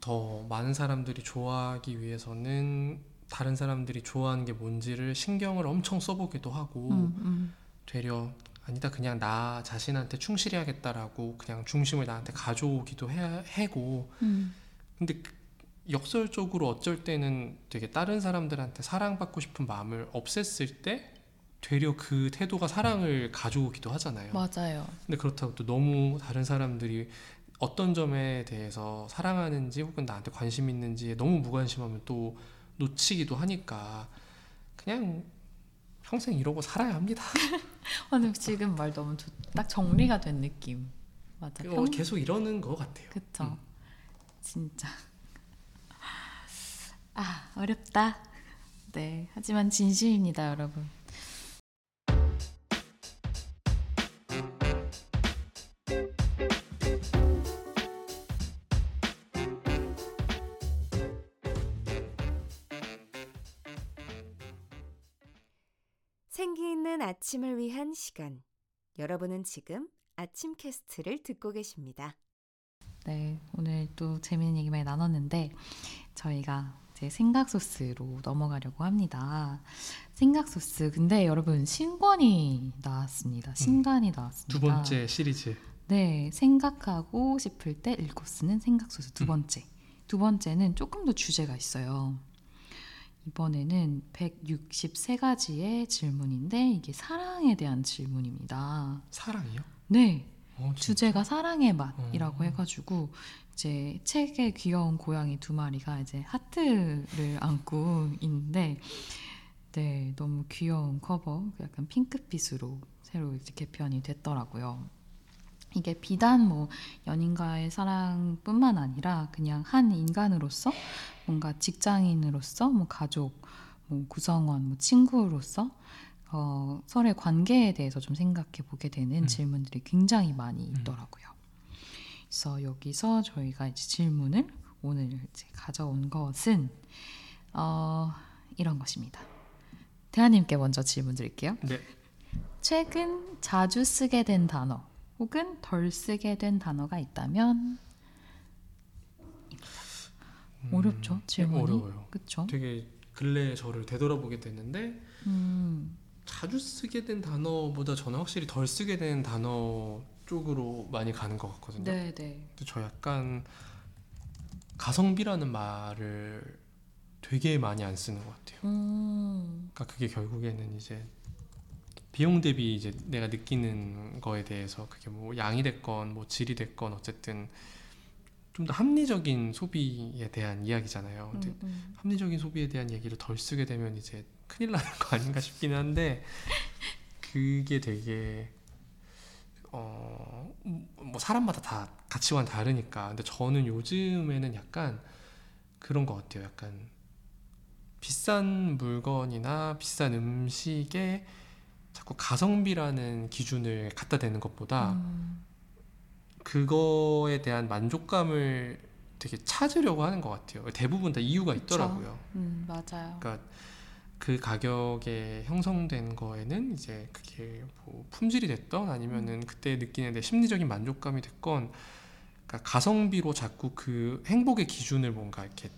[SPEAKER 2] 더 많은 사람들이 좋아하기 위해서는 다른 사람들이 좋아하는 게 뭔지를 신경을 엄청 써보기도 하고
[SPEAKER 1] 음, 음.
[SPEAKER 2] 되려 아니다 그냥 나 자신한테 충실해야겠다라고 그냥 중심을 나한테 가져오기도 해, 해고
[SPEAKER 1] 음.
[SPEAKER 2] 근데 그- 역설적으로 어쩔 때는 되게 다른 사람들한테 사랑받고 싶은 마음을 없앴을 때 되려 그 태도가 사랑을 가져오기도 하잖아요.
[SPEAKER 1] 맞아요.
[SPEAKER 2] 근데 그렇다고 또 너무 다른 사람들이 어떤 점에 대해서 사랑하는지 혹은 나한테 관심 있는지에 너무 무관심하면 또 놓치기도 하니까 그냥 평생 이러고 살아야 합니다.
[SPEAKER 1] 오늘 지금 말 너무 좋, 딱 정리가 된 느낌. 맞아.
[SPEAKER 2] 어,
[SPEAKER 1] 평...
[SPEAKER 2] 계속 이러는 것 같아요.
[SPEAKER 1] 그쵸.
[SPEAKER 2] 음.
[SPEAKER 1] 진짜. 아, 어렵다. 네. 하지만 진심입니다, 여러분.
[SPEAKER 3] 아침을 위한 시간. 여러분은 지금 아침 캐스트를 듣고 계십니다.
[SPEAKER 1] 네. 오늘 또 재밌는 얘기 많이 나눴는데, 저희가 이제 생각 소스로 넘어가려고 합니다. 생각 소스. 근데 여러분, 신권이 나왔습니다. 신간이 나왔습니다.
[SPEAKER 2] 두 번째 시리즈.
[SPEAKER 1] 네, 생각하고 싶을 때 읽고 쓰는 생각 소스 두
[SPEAKER 2] 음.
[SPEAKER 1] 번째. 두 번째는 조금 더 주제가 있어요. 이번에는 163가지의 질문인데 이게 사랑에 대한 질문입니다.
[SPEAKER 2] 사랑이요?
[SPEAKER 1] 네,
[SPEAKER 2] 어, 진짜?
[SPEAKER 1] 주제가 사랑의 맛이라고
[SPEAKER 2] 어.
[SPEAKER 1] 해가지고 이제 책에 귀여운 고양이 두 마리가 이제 하트를 안고 있는데 네 너무 귀여운 커버 약간 핑크빛으로 새로 이제 개편이 됐더라고요. 이게 비단 뭐 연인과의 사랑뿐만 아니라 그냥 한 인간으로서 뭔가 직장인으로서 뭐 가족 뭐 구성원 뭐 친구로서 어, 서로의 관계에 대해서 좀 생각해 보게 되는
[SPEAKER 2] 음.
[SPEAKER 1] 질문들이 굉장히 많이 있더라고요. 그래서 여기서 저희가 이제 질문을 오늘 이제 가져온 것은 어, 이런 것입니다. 대하님께 먼저 질문 드릴게요.
[SPEAKER 2] 네.
[SPEAKER 1] 최근 자주 쓰게 된 단어 혹은 덜 쓰게 된 단어가 있다면
[SPEAKER 2] 음,
[SPEAKER 1] 어렵죠, 질문이?
[SPEAKER 2] 어려워요.
[SPEAKER 1] 그쵸?
[SPEAKER 2] 되게 근래에 저를 되돌아보게 됐는데
[SPEAKER 1] 음,
[SPEAKER 2] 자주 쓰게 된 단어보다 저는 확실히 덜 쓰게 된 단어 쪽으로 많이 가는 것 같거든요.
[SPEAKER 1] 네, 네.
[SPEAKER 2] 저 약간 가성비라는 말을 되게 많이 안 쓰는 것 같아요.
[SPEAKER 1] 음,
[SPEAKER 2] 그러니까 그게 결국에는 이제 비용 대비 이제 내가 느끼는 거에 대해서 그게 뭐 양이 됐건 뭐 질이 됐건 어쨌든 좀 더 합리적인 소비에 대한 이야기잖아요.
[SPEAKER 1] 음, 음.
[SPEAKER 2] 합리적인 소비에 대한 얘기를 덜 쓰게 되면 이제 큰일 나는 거 아닌가 싶기는 한데 그게 되게 어 뭐 사람마다 다 가치관 다르니까 근데 저는 요즘에는 약간 그런 것 같아요 약간 비싼 물건이나 비싼 음식에 자꾸 가성비라는 기준을 갖다 대는 것보다
[SPEAKER 1] 음,
[SPEAKER 2] 그거에 대한 만족감을 되게 찾으려고 하는 것 같아요. 대부분 다 이유가. 있더라고요.
[SPEAKER 1] 음, 맞아요.
[SPEAKER 2] 그러니까 그 가격에 형성된 거에는 이제 그게 뭐 품질이 됐던 아니면은 그때 느끼는 내 심리적인 만족감이 됐건 그러니까 가성비로 자꾸 그 행복의 기준을 뭔가 이렇게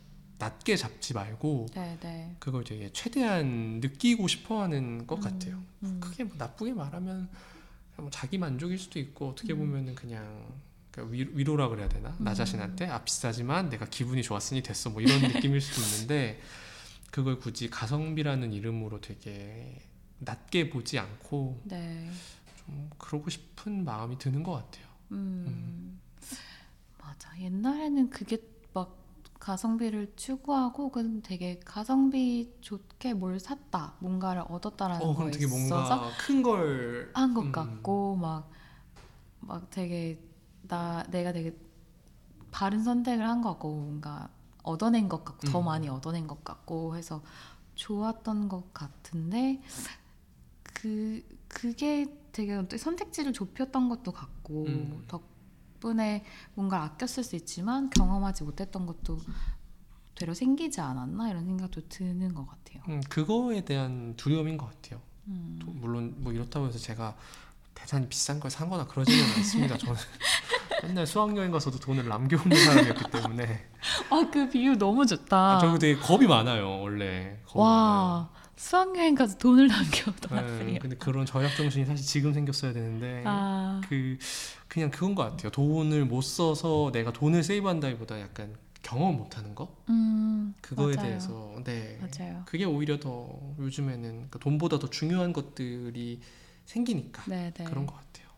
[SPEAKER 2] 낮게 잡지 말고
[SPEAKER 1] 네, 네.
[SPEAKER 2] 그걸 되게 최대한 느끼고 싶어하는 것
[SPEAKER 1] 음,
[SPEAKER 2] 같아요.
[SPEAKER 1] 음.
[SPEAKER 2] 크게 뭐 나쁘게 말하면 뭐 자기 만족일 수도 있고 어떻게
[SPEAKER 1] 음.
[SPEAKER 2] 보면은 그냥 그러니까 위- 위로 라 그래야 되나 나
[SPEAKER 1] 음.
[SPEAKER 2] 자신한테 아 비싸지만 내가 기분이 좋았으니 됐어 뭐 이런 느낌일 수도 있는데 그걸 굳이 가성비라는 이름으로 되게 낮게 보지 않고
[SPEAKER 1] 네.
[SPEAKER 2] 좀 그러고 싶은 마음이 드는 것 같아요.
[SPEAKER 1] 음. 맞아. 옛날에는 그게 막 가성비를 추구하고 그 되게 가성비 좋게 뭘 샀다, 뭔가를 얻었다라는
[SPEAKER 2] 어
[SPEAKER 1] 거에
[SPEAKER 2] 되게
[SPEAKER 1] 있어서
[SPEAKER 2] 뭔가
[SPEAKER 1] 큰걸한것
[SPEAKER 2] 음.
[SPEAKER 1] 같고 막 막 되게 나 내가 되게 바른 선택을 한 것 같고 뭔가 얻어낸 것 같고 더
[SPEAKER 2] 음.
[SPEAKER 1] 많이 얻어낸 것 같고 해서 좋았던 것 같은데 그 그게 되게 선택지를 좁혔던 것도 같고
[SPEAKER 2] 음.
[SPEAKER 1] 덕분에 뭔가 쓸수 있지만 경험하지 못했던 것도 되려 생기지 않았나 이런 생각도 드는 것 같아요.
[SPEAKER 2] 음, 그거에 대한 두려움인 것 같아요.
[SPEAKER 1] 음.
[SPEAKER 2] 또 물론 뭐 이렇다고 해서 제가 대단히 비싼 걸 사거나 그러지는 않습니다. 저는 맨날 수학여행 가서도 돈을 남겨오는 사람이었기 때문에
[SPEAKER 1] 아그 비유 너무 좋다.
[SPEAKER 2] 아, 저 되게 겁이 많아요 원래. 겁이
[SPEAKER 1] 와 수학여행 가서 돈을 남겨도
[SPEAKER 2] 많아요. 네. 근데 그런 절약 정신이 사실 지금 생겼어야 되는데
[SPEAKER 1] 아
[SPEAKER 2] 그 그냥 그건 것 같아요. 돈을 못 써서 내가 돈을 세이브한다기보다 약간 경험 못하는 거
[SPEAKER 1] 음,
[SPEAKER 2] 그거에
[SPEAKER 1] 맞아요.
[SPEAKER 2] 대해서 네
[SPEAKER 1] 맞아요.
[SPEAKER 2] 그게 오히려 더 요즘에는 그러니까 돈보다 더 중요한 것들이 생기니까
[SPEAKER 1] 네네.
[SPEAKER 2] 그런 것 같아요.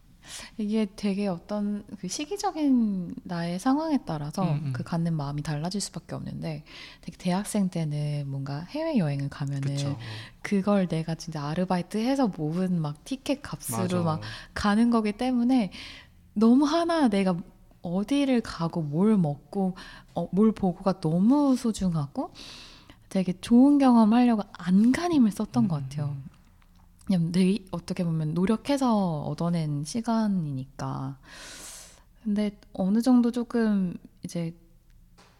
[SPEAKER 1] 이게 되게 어떤 그 시기적인 나의 상황에 따라서
[SPEAKER 2] 음, 음.
[SPEAKER 1] 그 갖는 마음이 달라질 수밖에 없는데 되게 대학생 때는 뭔가 해외 여행을 가면은
[SPEAKER 2] 그렇죠.
[SPEAKER 1] 그걸 내가 진짜 아르바이트 해서 모은 막 티켓 값으로
[SPEAKER 2] 맞아.
[SPEAKER 1] 막 가는 거기 때문에 너무 하나 내가 어디를 가고 뭘 먹고 어, 뭘 보고가 너무 소중하고 되게 좋은 경험 하려고 안간힘을 썼던
[SPEAKER 2] 음,
[SPEAKER 1] 것 같아요. 그냥 내 어떻게 보면 노력해서 얻어낸 시간이니까. 근데 어느 정도 조금 이제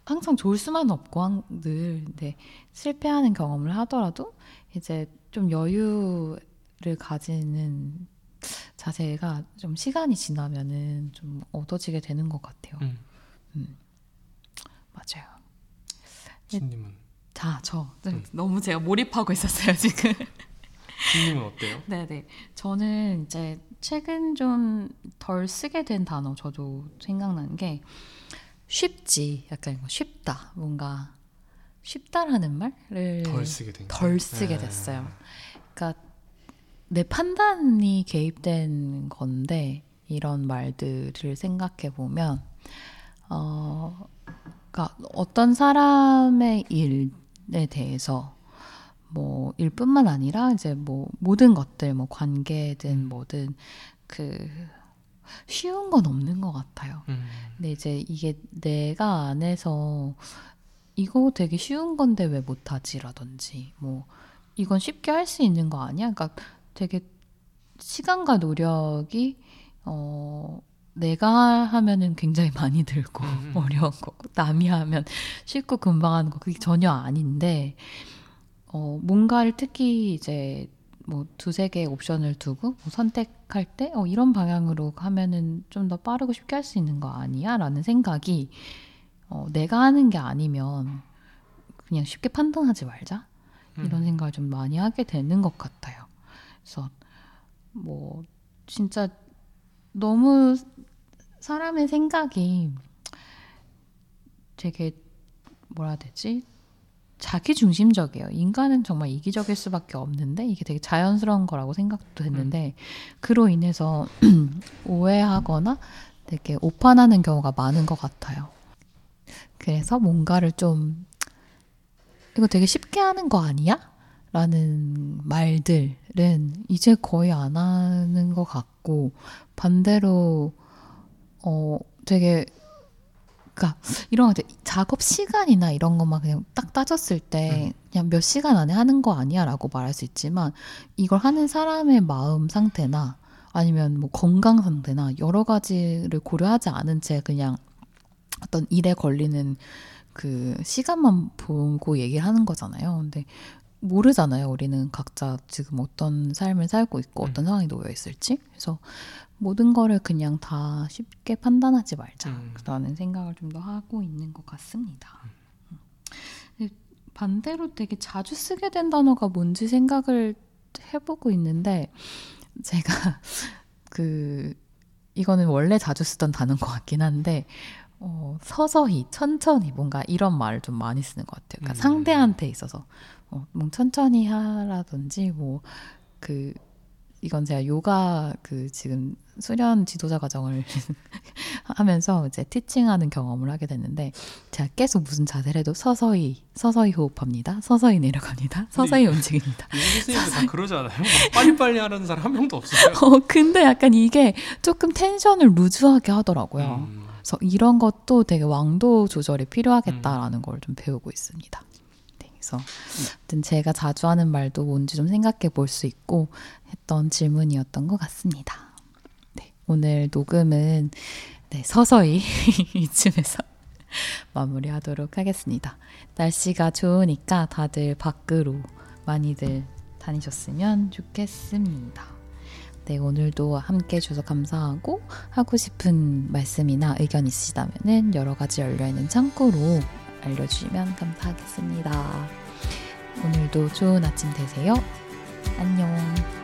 [SPEAKER 1] 항상 좋을 수만은 없고 항- 늘 근데 실패하는 경험을 하더라도 이제 좀 여유를 가지는 자세가 좀 시간이 지나면은 좀 얻어지게 되는 것 같아요.
[SPEAKER 2] 음.
[SPEAKER 1] 음. 맞아요.
[SPEAKER 2] 신님은
[SPEAKER 1] 자, 저
[SPEAKER 2] 음.
[SPEAKER 1] 너무 제가 몰입하고 있었어요 지금.
[SPEAKER 2] 신님은 어때요?
[SPEAKER 1] 네네. 저는 이제 최근 좀 덜 쓰게 된 단어 저도 생각나는 게 쉽지. 약간 쉽다. 뭔가 쉽다라는 말을
[SPEAKER 2] 덜 쓰게 된
[SPEAKER 1] 덜? 쓰게
[SPEAKER 2] 네.
[SPEAKER 1] 됐어요. 그러니까 내 판단이 개입된 건데 이런 말들을 생각해 보면 어 그러니까 어떤 사람의 일에 대해서 뭐 일뿐만 아니라 이제 뭐 모든 것들 뭐 관계든
[SPEAKER 2] 음.
[SPEAKER 1] 뭐든 그 쉬운 건 없는 것 같아요.
[SPEAKER 2] 음.
[SPEAKER 1] 근데 이제 이게 내가 안에서 이거 되게 쉬운 건데 왜 못하지라든지 뭐 이건 쉽게 할 수 있는 거 아니야? 그러니까 되게 시간과 노력이 어 내가 하면은 굉장히 많이 들고
[SPEAKER 2] 음, 음.
[SPEAKER 1] 어려운 거고 남이 하면 쉽고 금방 하는 거 그게 전혀 아닌데 어 뭔가를 특히 이제 뭐 두세 개의 옵션을 두고 뭐 선택할 때 어, 이런 방향으로 하면은 좀 더 빠르고 쉽게 할 수 있는 거 아니야? 라는 생각이 어, 내가 하는 게 아니면 그냥 쉽게 판단하지 말자. 이런
[SPEAKER 2] 음.
[SPEAKER 1] 생각을 좀 많이 하게 되는 것 같아요. 그래서 뭐 진짜 너무 사람의 생각이 되게 뭐라 해야 되지? 자기 중심적이에요. 인간은 정말 이기적일 수밖에 없는데 이게 되게 자연스러운 거라고 생각도 했는데 그로 인해서 오해하거나 되게 오판하는 경우가 많은 것 같아요. 그래서 뭔가를 좀 이거 되게 쉽게 하는 거 아니야? 라는 말들은 이제 거의 안 하는 것 같고 반대로 어 되게 그러니까 이런 거 같아. 작업 시간이나 이런 것만 그냥 딱 따졌을 때 그냥 몇 시간 안에 하는 거 아니야라고 말할 수 있지만 이걸 하는 사람의 마음 상태나 아니면 뭐 건강 상태나 여러 가지를 고려하지 않은 채 그냥 어떤 일에 걸리는 그 시간만 보고 얘기를 하는 거잖아요. 근데 모르잖아요. 우리는 각자 지금 어떤 삶을 살고 있고
[SPEAKER 2] 음.
[SPEAKER 1] 어떤 상황에 놓여 있을지. 그래서 모든 거를 그냥 다 쉽게 판단하지
[SPEAKER 2] 음.
[SPEAKER 1] 말자라는 생각을 좀 더 하고 있는 것 같습니다. 음. 반대로 되게 자주 쓰게 된 단어가 뭔지 생각을 해보고 있는데 제가 그 이거는 원래 자주 쓰던 단어인 것 같긴 한데 어, 서서히 천천히 뭔가 이런 말을 좀 많이 쓰는 것 같아요. 그러니까
[SPEAKER 2] 음.
[SPEAKER 1] 상대한테 있어서 어, 뭐 천천히 하라든지 뭐그 이건 제가 요가 그 지금 수련 지도자 과정을 하면서 이제 티칭하는 경험을 하게 됐는데 제가 계속 무슨 자세를 해도 서서히 서서히 호흡합니다. 서서히 내려갑니다. 서서히 움직입니다.
[SPEAKER 2] 요즘 선생님들 다 그러잖아요. 막 빨리빨리 하라는 사람 한 명도 없어요.
[SPEAKER 1] 어, 근데 약간 이게 조금 텐션을 루즈하게 하더라고요.
[SPEAKER 2] 음.
[SPEAKER 1] 그래서 이런 것도 되게 왕도 조절이 필요하겠다라는 걸좀 배우고 있습니다. 네, 그래서 아무튼 제가 자주 하는 말도 뭔지 좀 생각해 볼 수 있고 했던 질문이었던 것 같습니다. 네, 오늘 녹음은 네, 서서히 이쯤에서 마무리하도록 하겠습니다. 날씨가 좋으니까 다들 밖으로 많이들 다니셨으면 좋겠습니다. 네, 오늘도 함께 해주셔서 감사하고 하고 싶은 말씀이나 의견 있으시다면 여러 가지 열려있는 창구로 알려주시면 감사하겠습니다. 오늘도 좋은 아침 되세요. 안녕.